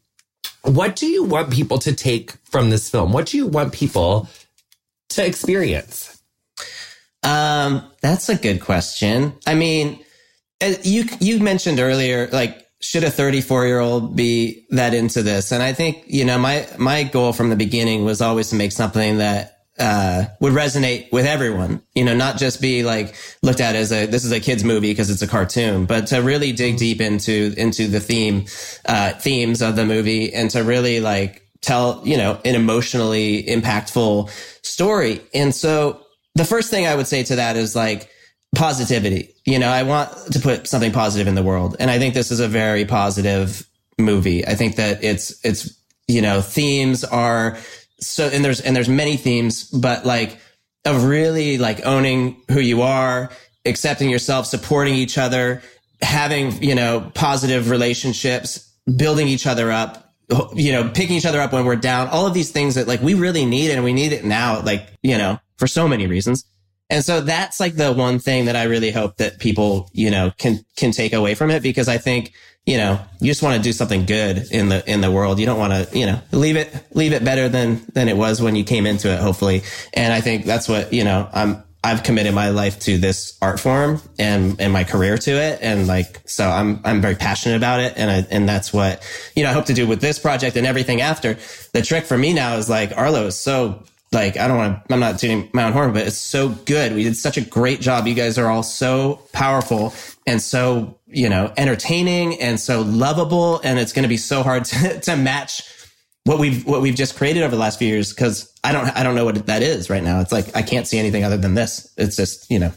What do you want people to take from this film? What do you want people to experience? Um, that's a good question. I mean, uh, you you mentioned earlier, like, should a 34 year old be that into this? And I think you know my my goal from the beginning was always to make something that uh, would resonate with everyone. You know, not just be like looked at as a this is a kids movie because it's a cartoon, but to really dig deep into into the theme uh, themes of the movie and to really like tell you know an emotionally impactful story. And so the first thing I would say to that is like positivity. You know, I want to put something positive in the world. And I think this is a very positive movie. I think that it's, it's, you know, themes are so, and there's, and there's many themes, but like of really like owning who you are, accepting yourself, supporting each other, having, you know, positive relationships, building each other up, you know, picking each other up when we're down, all of these things that like we really need and we need it now, like, you know, for so many reasons. And so that's like the one thing that I really hope that people, you know, can, can take away from it because I think, you know, you just want to do something good in the, in the world. You don't want to, you know, leave it, leave it better than, than it was when you came into it, hopefully. And I think that's what, you know, I'm, I've committed my life to this art form and, and my career to it. And like, so I'm, I'm very passionate about it. And I, and that's what, you know, I hope to do with this project and everything after. The trick for me now is like, Arlo is so like I don't want to. I'm not tuning my own horn, but it's so good. We did such a great job. You guys are all so powerful and so you know, entertaining and so lovable. And it's going to be so hard to, to match what we've, what we've just created over the last few years. Cause I don't, I don't know what that is right now. It's like, I can't see anything other than this. It's just, you know,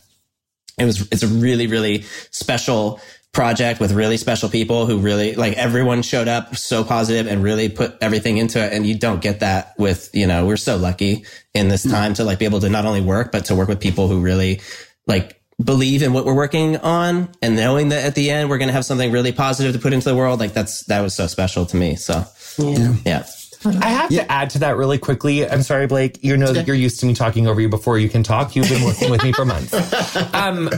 it was, it's a really, really special project with really special people who really like everyone showed up so positive and really put everything into it. And you don't get that with, you know, we're so lucky in this time to like be able to not only work, but to work with people who really like believe in what we're working on and knowing that at the end we're going to have something really positive to put into the world. Like that's, that was so special to me. So Yeah. yeah. I have to add to that really quickly. I'm sorry, Blake. You know that you're used to me talking over you before you can talk. You've been working with me for months. Um,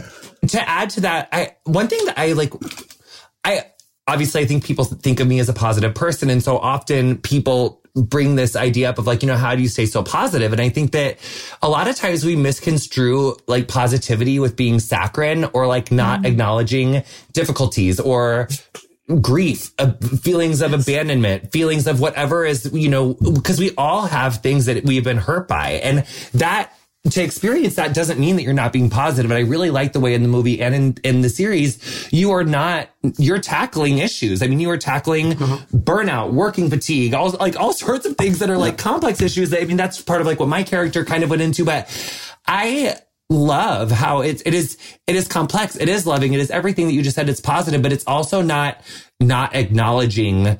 to add to that, I one thing that I like, I obviously I think people think of me as a positive person, and so often people bring this idea up of like, you know, how do you stay so positive? And I think that a lot of times we misconstrue like positivity with being saccharine or like not acknowledging difficulties or grief, uh, feelings of abandonment, feelings of whatever is, you know, because we all have things that we've been hurt by. And that to experience that doesn't mean that you're not being positive. And I really like the way in the movie and in, in the series, you are not, you're tackling issues. I mean, you are tackling mm-hmm. burnout, working fatigue, all like all sorts of things that are like complex issues that, I mean, that's part of like what my character kind of went into, but I, love how it, it is it is complex. It is loving. It is everything that you just said. It's positive but it's also not not acknowledging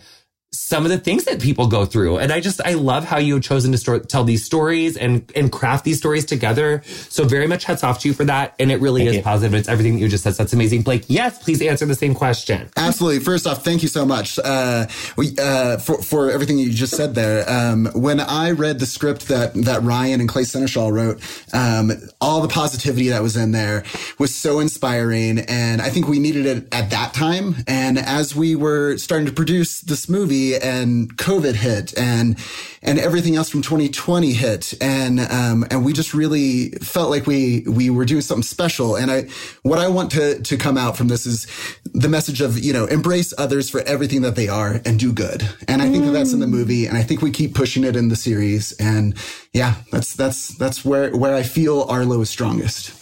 some of the things that people go through and i just i love how you have chosen to sto- tell these stories and and craft these stories together so very much hats off to you for that and it really is you. positive it's everything that you just said that's amazing blake yes please answer the same question Absolutely. First off, thank you so much uh, we, uh, for for everything you just said there. Um, when I read the script that that Ryan and Clay Senechal wrote, um, all the positivity that was in there was so inspiring, and I think we needed it at that time. And as we were starting to produce this movie, and COVID hit, and and everything else from 2020 hit, and um, and we just really felt like we we were doing something special. And I what I want to to come out from this is the message of you know embrace others for everything that they are and do good. And I think that that's in the movie, and I think we keep pushing it in the series. And yeah, that's that's that's where where I feel Arlo is strongest.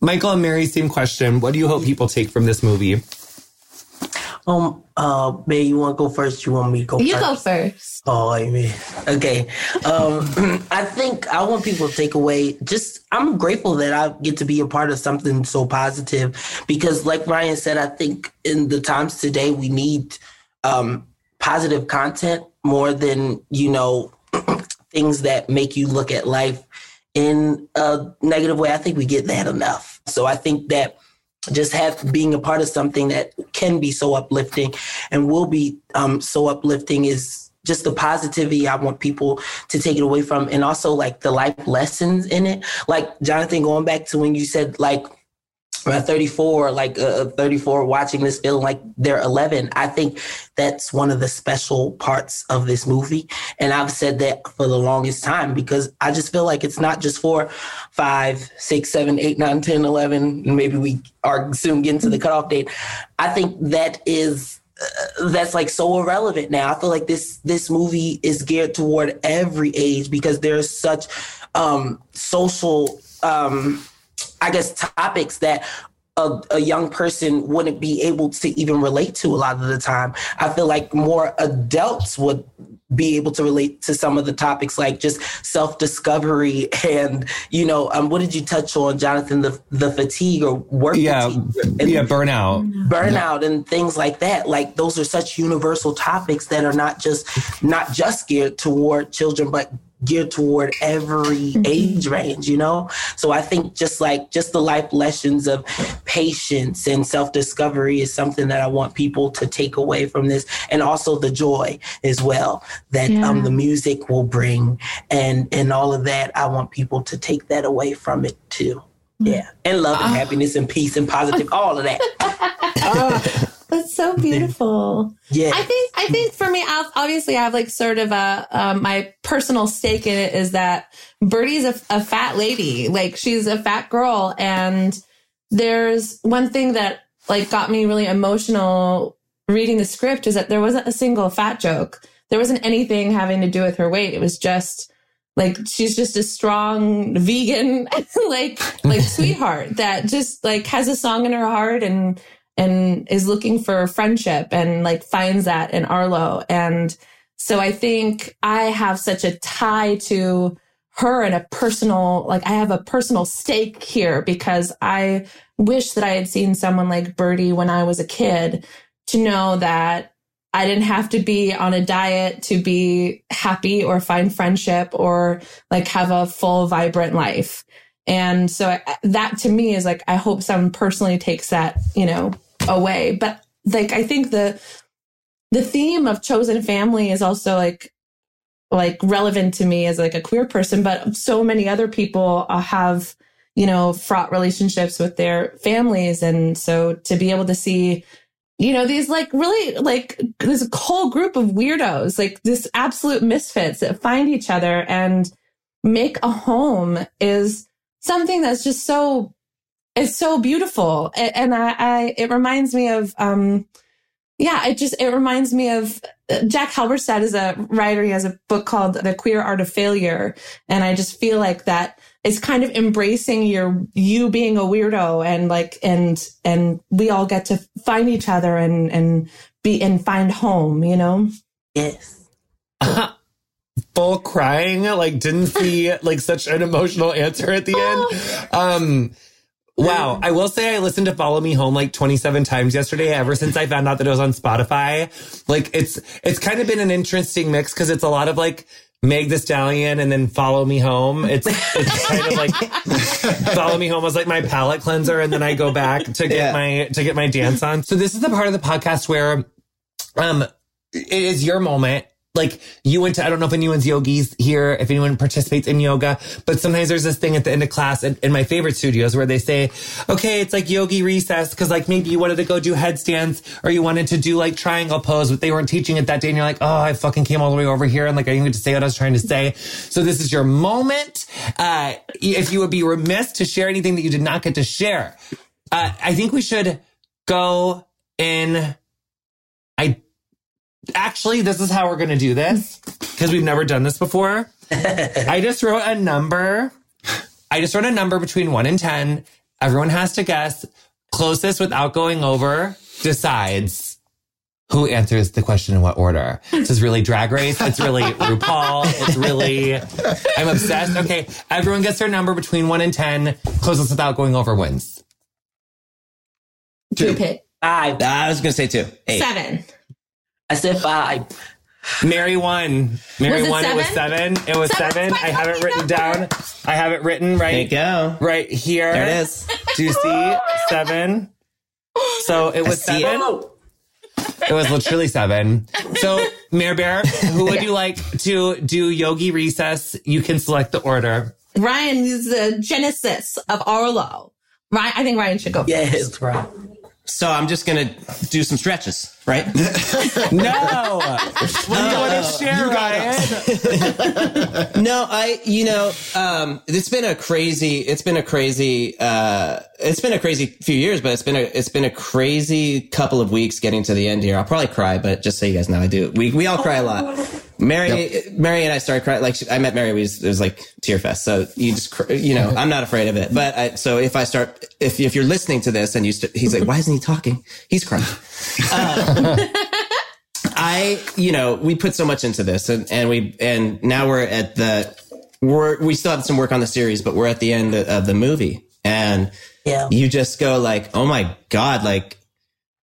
michael and mary same question what do you hope people take from this movie Um, uh, May, you want to go first? You want me to go You first? go first. Oh, amen. Okay. Um, I think I want people to take away just, I'm grateful that I get to be a part of something so positive because, like Ryan said, I think in the times today, we need um, positive content more than, you know, things that make you look at life in a negative way. I think we get that enough. So I think that just have being a part of something that can be so uplifting and will be um, so uplifting is just the positivity I want people to take it away from, and also like the life lessons in it. Like Jonathan, going back to when you said like at 34, like uh, 34, watching this feeling like they're 11. I think that's one of the special parts of this movie, and I've said that for the longest time because I just feel like it's not just for five, six, seven, eight, nine, 10, 11, and maybe we are soon getting to the cutoff date. I think that is uh, that's like so irrelevant now. I feel like this this movie is geared toward every age because there's such um, social, um, I guess, topics that a, a young person wouldn't be able to even relate to a lot of the time. I feel like more adults would be able to relate to some of the topics like just self-discovery and you know um, what did you touch on jonathan the, the fatigue or work yeah yeah burnout. burnout and things like that. Like those are such universal topics that are not just not just geared toward children but geared toward every mm-hmm. age range you know? So i think just like just the life lessons of patience and self-discovery is something that i want people to take away from this. And also the joy as well that um, the music will bring. And and all of that i want people to take that away from it too. Mm-hmm. Yeah. And love and ah. happiness and peace and positive all of that ah. That's so beautiful. yeah I think I think for me, I've, obviously, I have like sort of a um, my personal stake in it is that Birdie's a, a fat lady, like she's a fat girl, and there's one thing that like got me really emotional reading the script is that there wasn't a single fat joke. There wasn't anything having to do with her weight. It was just like she's just a strong vegan like like sweetheart that just like has a song in her heart and and is looking for friendship and like finds that in Arlo. And so I think I have such a tie to her and a personal, like I have a personal stake here because I wish that I had seen someone like Birdie when I was a kid to know that I didn't have to be on a diet to be happy or find friendship or like have a full, vibrant life. And so I, that to me is like, I hope someone personally takes that, you know, away. But like, I think the, the theme of chosen family is also like, like relevant to me as like a queer person, but so many other people uh, have, you know, fraught relationships with their families. And so to be able to see you know, these like really like this whole group of weirdos, like this absolute misfits that find each other and make a home is something that's just so, it's so beautiful. And I, I it reminds me of, um, yeah, it just, it reminds me of uh, Jack Halberstam is a writer. He has a book called The Queer Art of Failure. And I just feel like that it's kind of embracing your you being a weirdo and like and and we all get to find each other and and be and find home you know yes full crying like didn't see like such an emotional answer at the end um Wow. I will say I listened to Follow Me Home like 27 times yesterday ever since I found out that it was on Spotify. Like it's, it's kind of been an interesting mix because it's a lot of like Meg the Stallion and then Follow Me Home. It's it's kind of like Follow Me Home was like my palate cleanser, and then I go back to get yeah. my to get my dance on. So this is the part of the podcast where um it is your moment like you went to, I don't know if anyone's yogis here, if anyone participates in yoga, but sometimes there's this thing at the end of class in, in my favorite studios where they say, okay, it's like yogi recess. Cause like maybe you wanted to go do headstands or you wanted to do like triangle pose, but they weren't teaching it that day. And you're like, oh, I fucking came all the way over here. And like, I didn't get to say what I was trying to say. So this is your moment. Uh, if you would be remiss to share anything that you did not get to share, uh, I think we should go in. I actually, this is how we're going to do this because we've never done this before. I just wrote a number. I just wrote a number between one and 10. Everyone has to guess. Closest without going over decides who answers the question in what order. This is really drag race. It's really RuPaul. It's really, I'm obsessed. Okay. Everyone gets their number between one and 10. Closest without going over wins. Two. Five. I was going to say two. Eight. Seven. I said five. Mary won. Mary was won. Seven? It was seven. It was seven. I have it written down. I have it written right. There you go. Right here. There it is. Do you see seven? So it was seven. It. it was literally seven. So, Mayor Bear, who would you like to do yogi recess? You can select the order. Ryan is the genesis of Arlo. Ryan, I think Ryan should go. Yes, right. So I'm just gonna do some stretches, right? no. What do you want to share, Ryan? no, I, you know, um, it's been a crazy, it's been a crazy, uh, it's been a crazy few years, but it's been a, it's been a crazy couple of weeks getting to the end here. I'll probably cry, but just so you guys know, I do. We, we all cry a lot. Mary, yep. Mary and I started crying. Like I met Mary, was, it was like tear fest. So you just, you know, I'm not afraid of it. But I, so if I start, if, if you're listening to this and you, st- he's like, why isn't he talking? He's crying. Um, I, you know, we put so much into this and, and we, and now we're at the, we're, we still have some work on the series, but we're at the end of the movie and yeah. you just go like, oh my God, like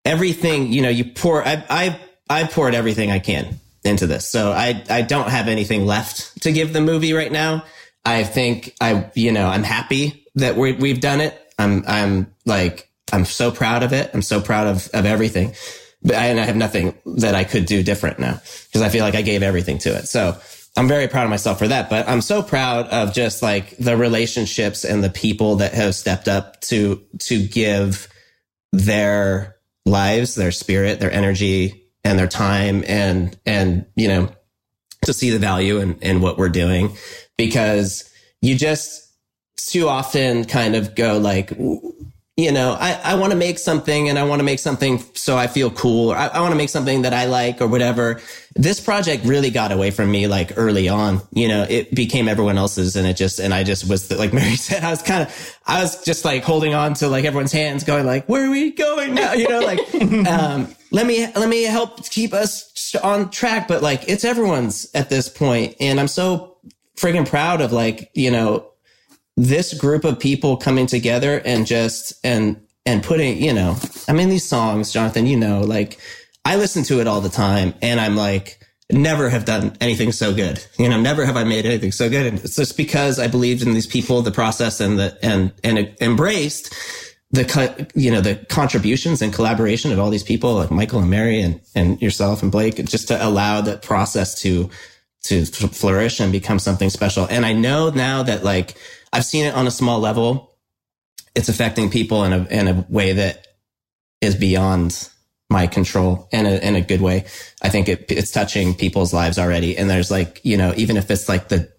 everything, you know, you pour, I, I, I poured everything I can into this. So I, I don't have anything left to give the movie right now. I think I, you know, I'm happy that we we've done it. I'm, I'm like, I'm so proud of it. I'm so proud of, of everything. But I, and I have nothing that I could do different now because I feel like I gave everything to it. So I'm very proud of myself for that. But I'm so proud of just like the relationships and the people that have stepped up to, to give their lives, their spirit, their energy, and their time and, and, you know, to see the value in, in what we're doing because you just too often kind of go like, you know, I, I want to make something and I want to make something so I feel cool. Or I, I want to make something that I like or whatever. This project really got away from me like early on. You know, it became everyone else's and it just, and I just was like Mary said, I was kind of, I was just like holding on to like everyone's hands going like, where are we going now? You know, like, um, let me, let me help keep us on track. But like, it's everyone's at this point, And I'm so friggin' proud of like, you know, this group of people coming together and just and and putting you know i mean these songs jonathan you know like i listen to it all the time and i'm like never have done anything so good you know never have i made anything so good and it's just because i believed in these people the process and the and and embraced the you know the contributions and collaboration of all these people like michael and mary and and yourself and blake just to allow that process to to flourish and become something special and i know now that like I've seen it on a small level. It's affecting people in a in a way that is beyond my control in a in a good way. I think it, it's touching people's lives already. And there's like, you know, even if it's like the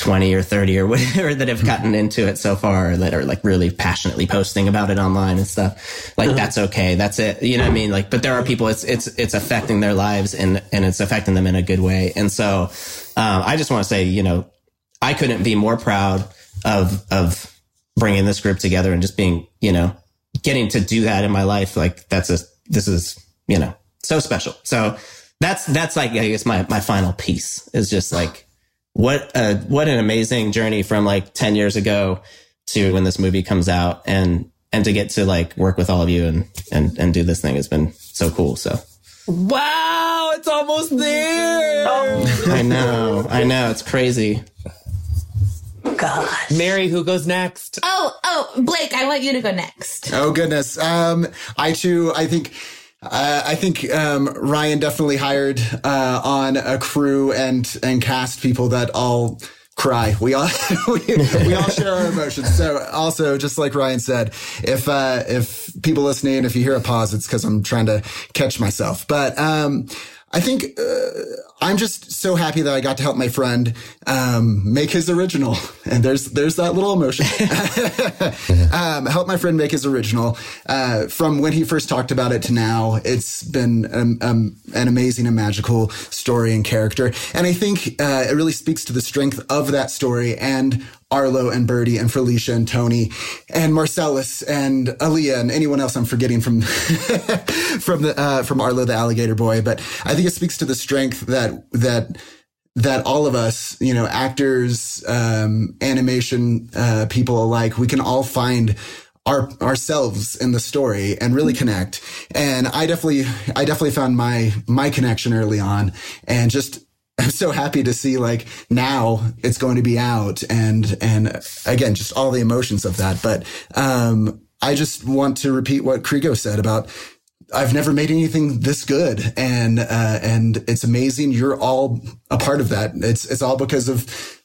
20 or 30 or whatever that have gotten into it so far that are like really passionately posting about it online and stuff. Like uh-huh. that's okay. That's it. You know what I mean? Like, but there are people, it's, it's, it's affecting their lives and, and it's affecting them in a good way. And so, um, I just want to say, you know, I couldn't be more proud of, of bringing this group together and just being, you know, getting to do that in my life. Like that's a, this is, you know, so special. So that's, that's like, I guess my, my final piece is just like, what a, what an amazing journey from like 10 years ago to when this movie comes out and, and to get to like work with all of you and, and, and do this thing has been so cool. So. Wow, it's almost there. I know. I know. It's crazy. God. Mary, who goes next? Oh, oh, Blake, I want you to go next. Oh goodness. Um, I too, I think. I think um, Ryan definitely hired uh, on a crew and and cast people that all cry. We all we, we, all share our emotions. So also, just like Ryan said, if uh, if people listening, if you hear a pause, it's because I'm trying to catch myself. But um, I think uh, I'm just so happy that I got to help my friend um, make his original, and there's there's that little emotion. um, help my friend make his original. Uh, from when he first talked about it to now, it's been um, um an amazing and magical story and character, and I think uh, it really speaks to the strength of that story and Arlo and Birdie and Furlecia and Tony and Marcellus and Aaliyah and anyone else I'm forgetting from from the uh, from Arlo the alligator boy. But I think it speaks to the strength that that that all of us, you know, actors, um, animation uh, people alike, we can all find our ourselves in the story and really connect. And I definitely I definitely found my my connection early on and just I'm so happy to see like now it's going to be out and and again just all the emotions of that. But um, I just want to repeat what Crego said about I've never made anything this good, and uh, and it's amazing. You're all a part of that. It's it's all because of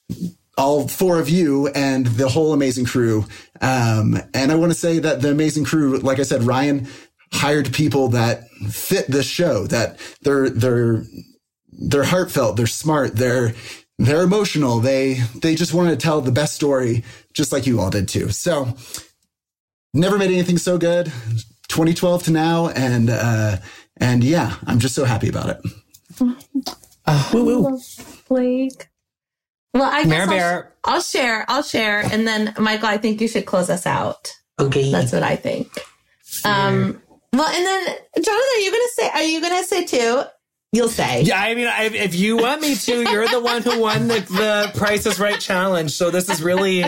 all four of you and the whole amazing crew. Um, and I want to say that the amazing crew, like I said, Ryan hired people that fit this show. That they're they're they're heartfelt, they're smart, they're they're emotional. They they just want to tell the best story, just like you all did too. So never made anything so good. 2012 to now, and uh, and yeah, I'm just so happy about it. Uh, woo woo. Blake. Well, I guess I'll, I'll, share. I'll share, and then Michael, I think you should close us out. Okay, that's what I think. Um. Well, and then Jonathan, are you gonna say? Are you gonna say too? You'll say. Yeah, I mean, if you want me to, you're the one who won the, the Price is Right challenge. So this is really,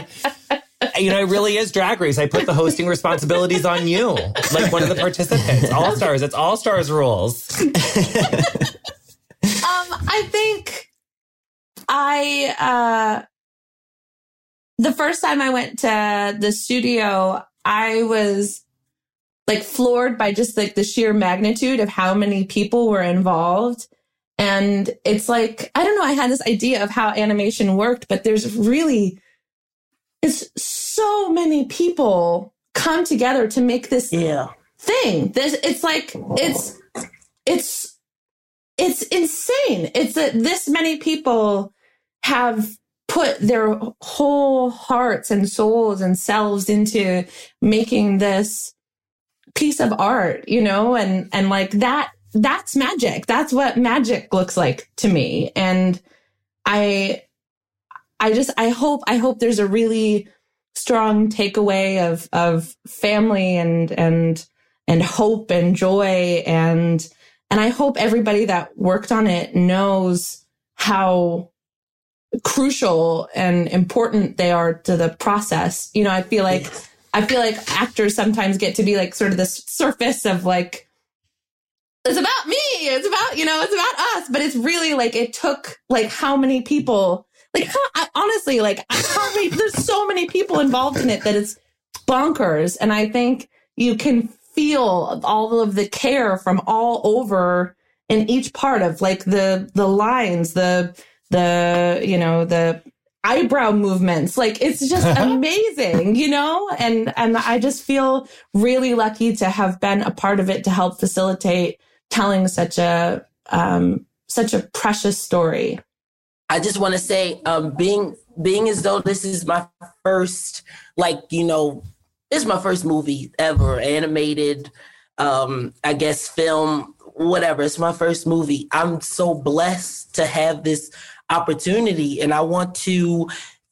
you know, it really is drag race. I put the hosting responsibilities on you, like one of the participants. All stars. It's all stars rules. um, I think I, uh, the first time I went to the studio, I was like floored by just like the sheer magnitude of how many people were involved. And it's like, I don't know, I had this idea of how animation worked, but there's really, it's so many people come together to make this yeah. thing. This, it's like, it's, it's, it's insane. It's that this many people have put their whole hearts and souls and selves into making this piece of art, you know, and, and like that, that's magic. That's what magic looks like to me. And I, I just, I hope, I hope there's a really strong takeaway of, of family and, and, and hope and joy. And, and I hope everybody that worked on it knows how crucial and important they are to the process. You know, I feel like I feel like actors sometimes get to be like sort of the surface of like it's about me, it's about, you know, it's about us, but it's really like it took like how many people like how, I, honestly like how many there's so many people involved in it that it's bonkers and I think you can feel all of the care from all over in each part of like the the lines, the the, you know, the eyebrow movements. Like it's just amazing, you know? And, and I just feel really lucky to have been a part of it to help facilitate telling such a, um, such a precious story. I just want to say, um, being, being as though this is my first, like, you know, this is my first movie ever animated, um, I guess film, whatever. It's my first movie. I'm so blessed to have this opportunity. And I want to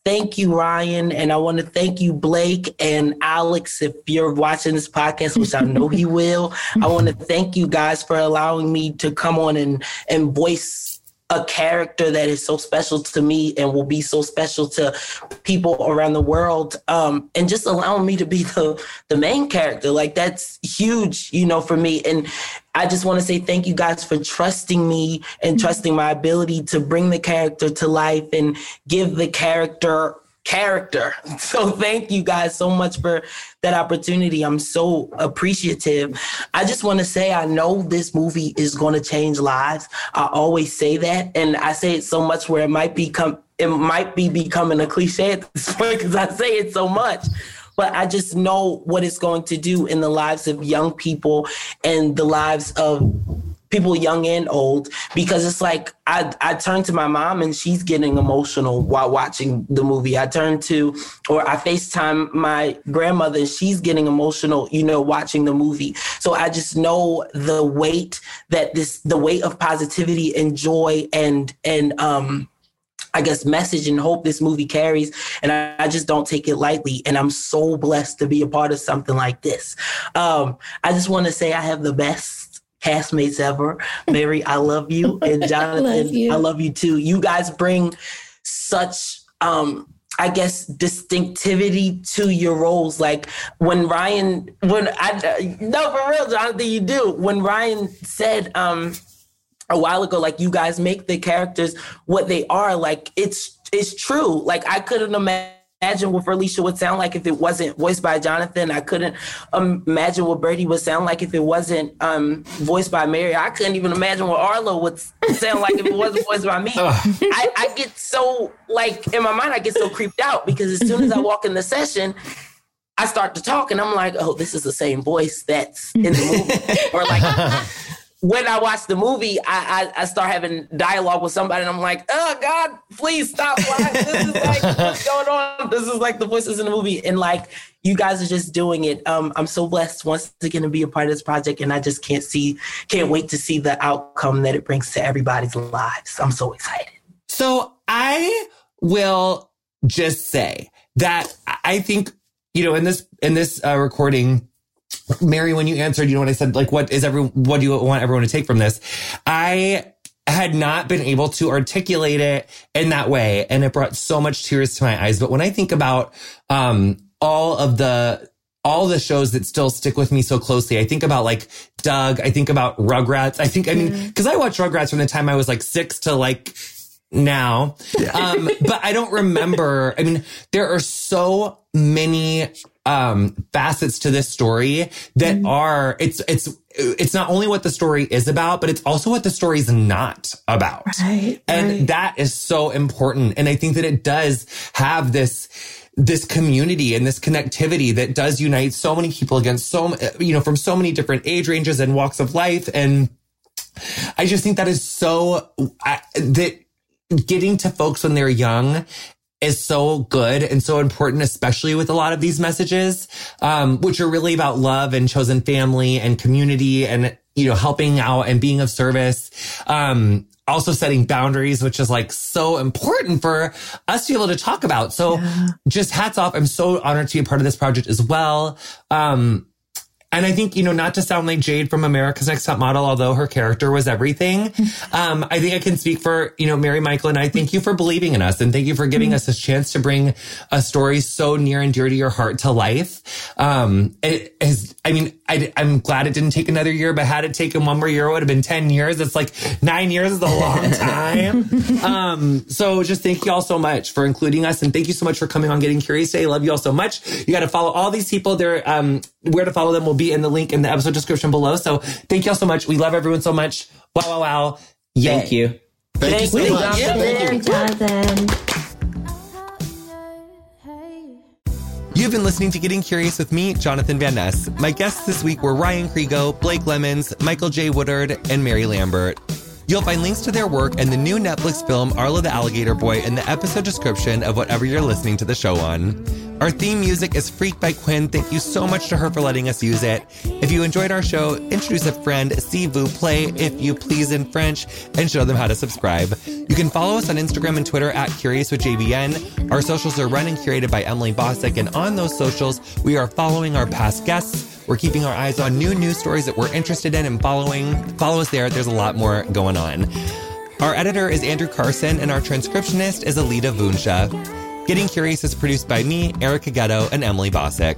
thank you, Ryan, and I want to thank you, Blake and Alex, if you're watching this podcast, which I know he will. I want to thank you guys for allowing me to come on and and voice a character that is so special to me and will be so special to people around the world um, and just allowing me to be the the main character. Like that's huge you know for me. And i just want to say thank you guys for trusting me and trusting my ability to bring the character to life and give the character character. So thank you guys so much for that opportunity. I'm so appreciative. I just want to say I know this movie is going to change lives. I always say that and I say it so much where it might become it might be becoming a cliche at this point because I say it so much. But I just know what it's going to do in the lives of young people and the lives of people young and old because it's like I I turn to my mom and she's getting emotional while watching the movie. I turn to or I FaceTime my grandmother and she's getting emotional, you know, watching the movie. So I just know the weight that this the weight of positivity and joy and and um I guess message and hope this movie carries. And I, I, just don't take it lightly. And I'm so blessed to be a part of something like this. Um, I just want to say I have the best castmates ever. Mary, I love you. And Jonathan, love you. I love you too. You guys bring such um I guess distinctivity to your roles. Like when Ryan, when I no for real, Jonathan, you do. When Ryan said um a while ago, like you guys make the characters what they are, like it's it's true. Like I couldn't imagine imagine what Furlecia would sound like if it wasn't voiced by Jonathan. I couldn't imagine what Birdie would sound like if it wasn't um, voiced by Mary. I couldn't even imagine what Arlo would sound like if it wasn't voiced by me. I, I get so like in my mind, I get so creeped out because as soon as I walk in the session, I start to talk and I'm like, oh, this is the same voice that's in the movie. or like when I watch the movie, I, I, I, start having dialogue with somebody, and I'm like, "Oh God, please stop! This is like what's going on? This is like the voices in the movie." And like you guys are just doing it. Um, I'm so blessed once again to be a part of this project, and I just can't see, can't wait to see the outcome that it brings to everybody's lives. I'm so excited. So I will just say that I think you know in this in this uh, recording Mary, when you answered, you know what I said? Like, what is every, what do you want everyone to take from this? I had not been able to articulate it in that way. And it brought so much tears to my eyes. But when I think about, um, all of the, all the shows that still stick with me so closely. I think about like Doug. I think about Rugrats. I think, I mean, mm-hmm. cause I watched Rugrats from the time I was like six to like now. Yeah. Um, but I don't remember. I mean, there are so many um, facets to this story that mm. are it's it's it's not only what the story is about, but it's also what the story is not about. Right, and right. that is so important. And I think that it does have this this community and this connectivity that does unite so many people against so you know from so many different age ranges and walks of life and I just think that is so I, that getting to folks when they're young is so good and so important, especially with a lot of these messages, um, which are really about love and chosen family and community and, you know, helping out and being of service. Um, also setting boundaries, which is like so important for us to be able to talk about. So yeah. just hats off. I'm so honored to be a part of this project as well. Um, and I think, you know, not to sound like Jade from America's Next Top Model, although her character was everything. Um, I think I can speak for, you know, Mary Michael and I thank you for believing in us and thank you for giving us this chance to bring a story so near and dear to your heart to life. Um, it has, I mean, I, am glad it didn't take another year, but had it taken one more year, it would have been 10 years. It's like nine years is a long time. um, so just thank you all so much for including us. And thank you so much for coming on Getting Curious today. I love you all so much. You got to follow all these people. They're, um, where to follow them will be in the link in the episode description below. So thank you all so much. We love everyone so much. Wow, wow, wow. Yay. Thank you. Thank, thank you so much. Yeah, thank you. You've been listening to Getting Curious with me, Jonathan Van Ness. My guests this week were Ryan Crego, Blake Lemons, Michael J. Woodard, and Mary Lambert. You'll find links to their work and the new Netflix film Arlo the Alligator Boy in the episode description of whatever you're listening to the show on. Our theme music is Freak by Quinn. Thank you so much to her for letting us use it. If you enjoyed our show, introduce a friend, see vous play, if you please in French, and show them how to subscribe. You can follow us on Instagram and Twitter at Curious with JVN. Our socials are run and curated by Emily Bossak, and on those socials, we are following our past guests. We're keeping our eyes on new news stories that we're interested in and following. Follow us there. There's a lot more going on. Our editor is Andrew Carson, and our transcriptionist is Alita Vunsha. Getting Curious is produced by me, Erica Getto, and Emily Bossak.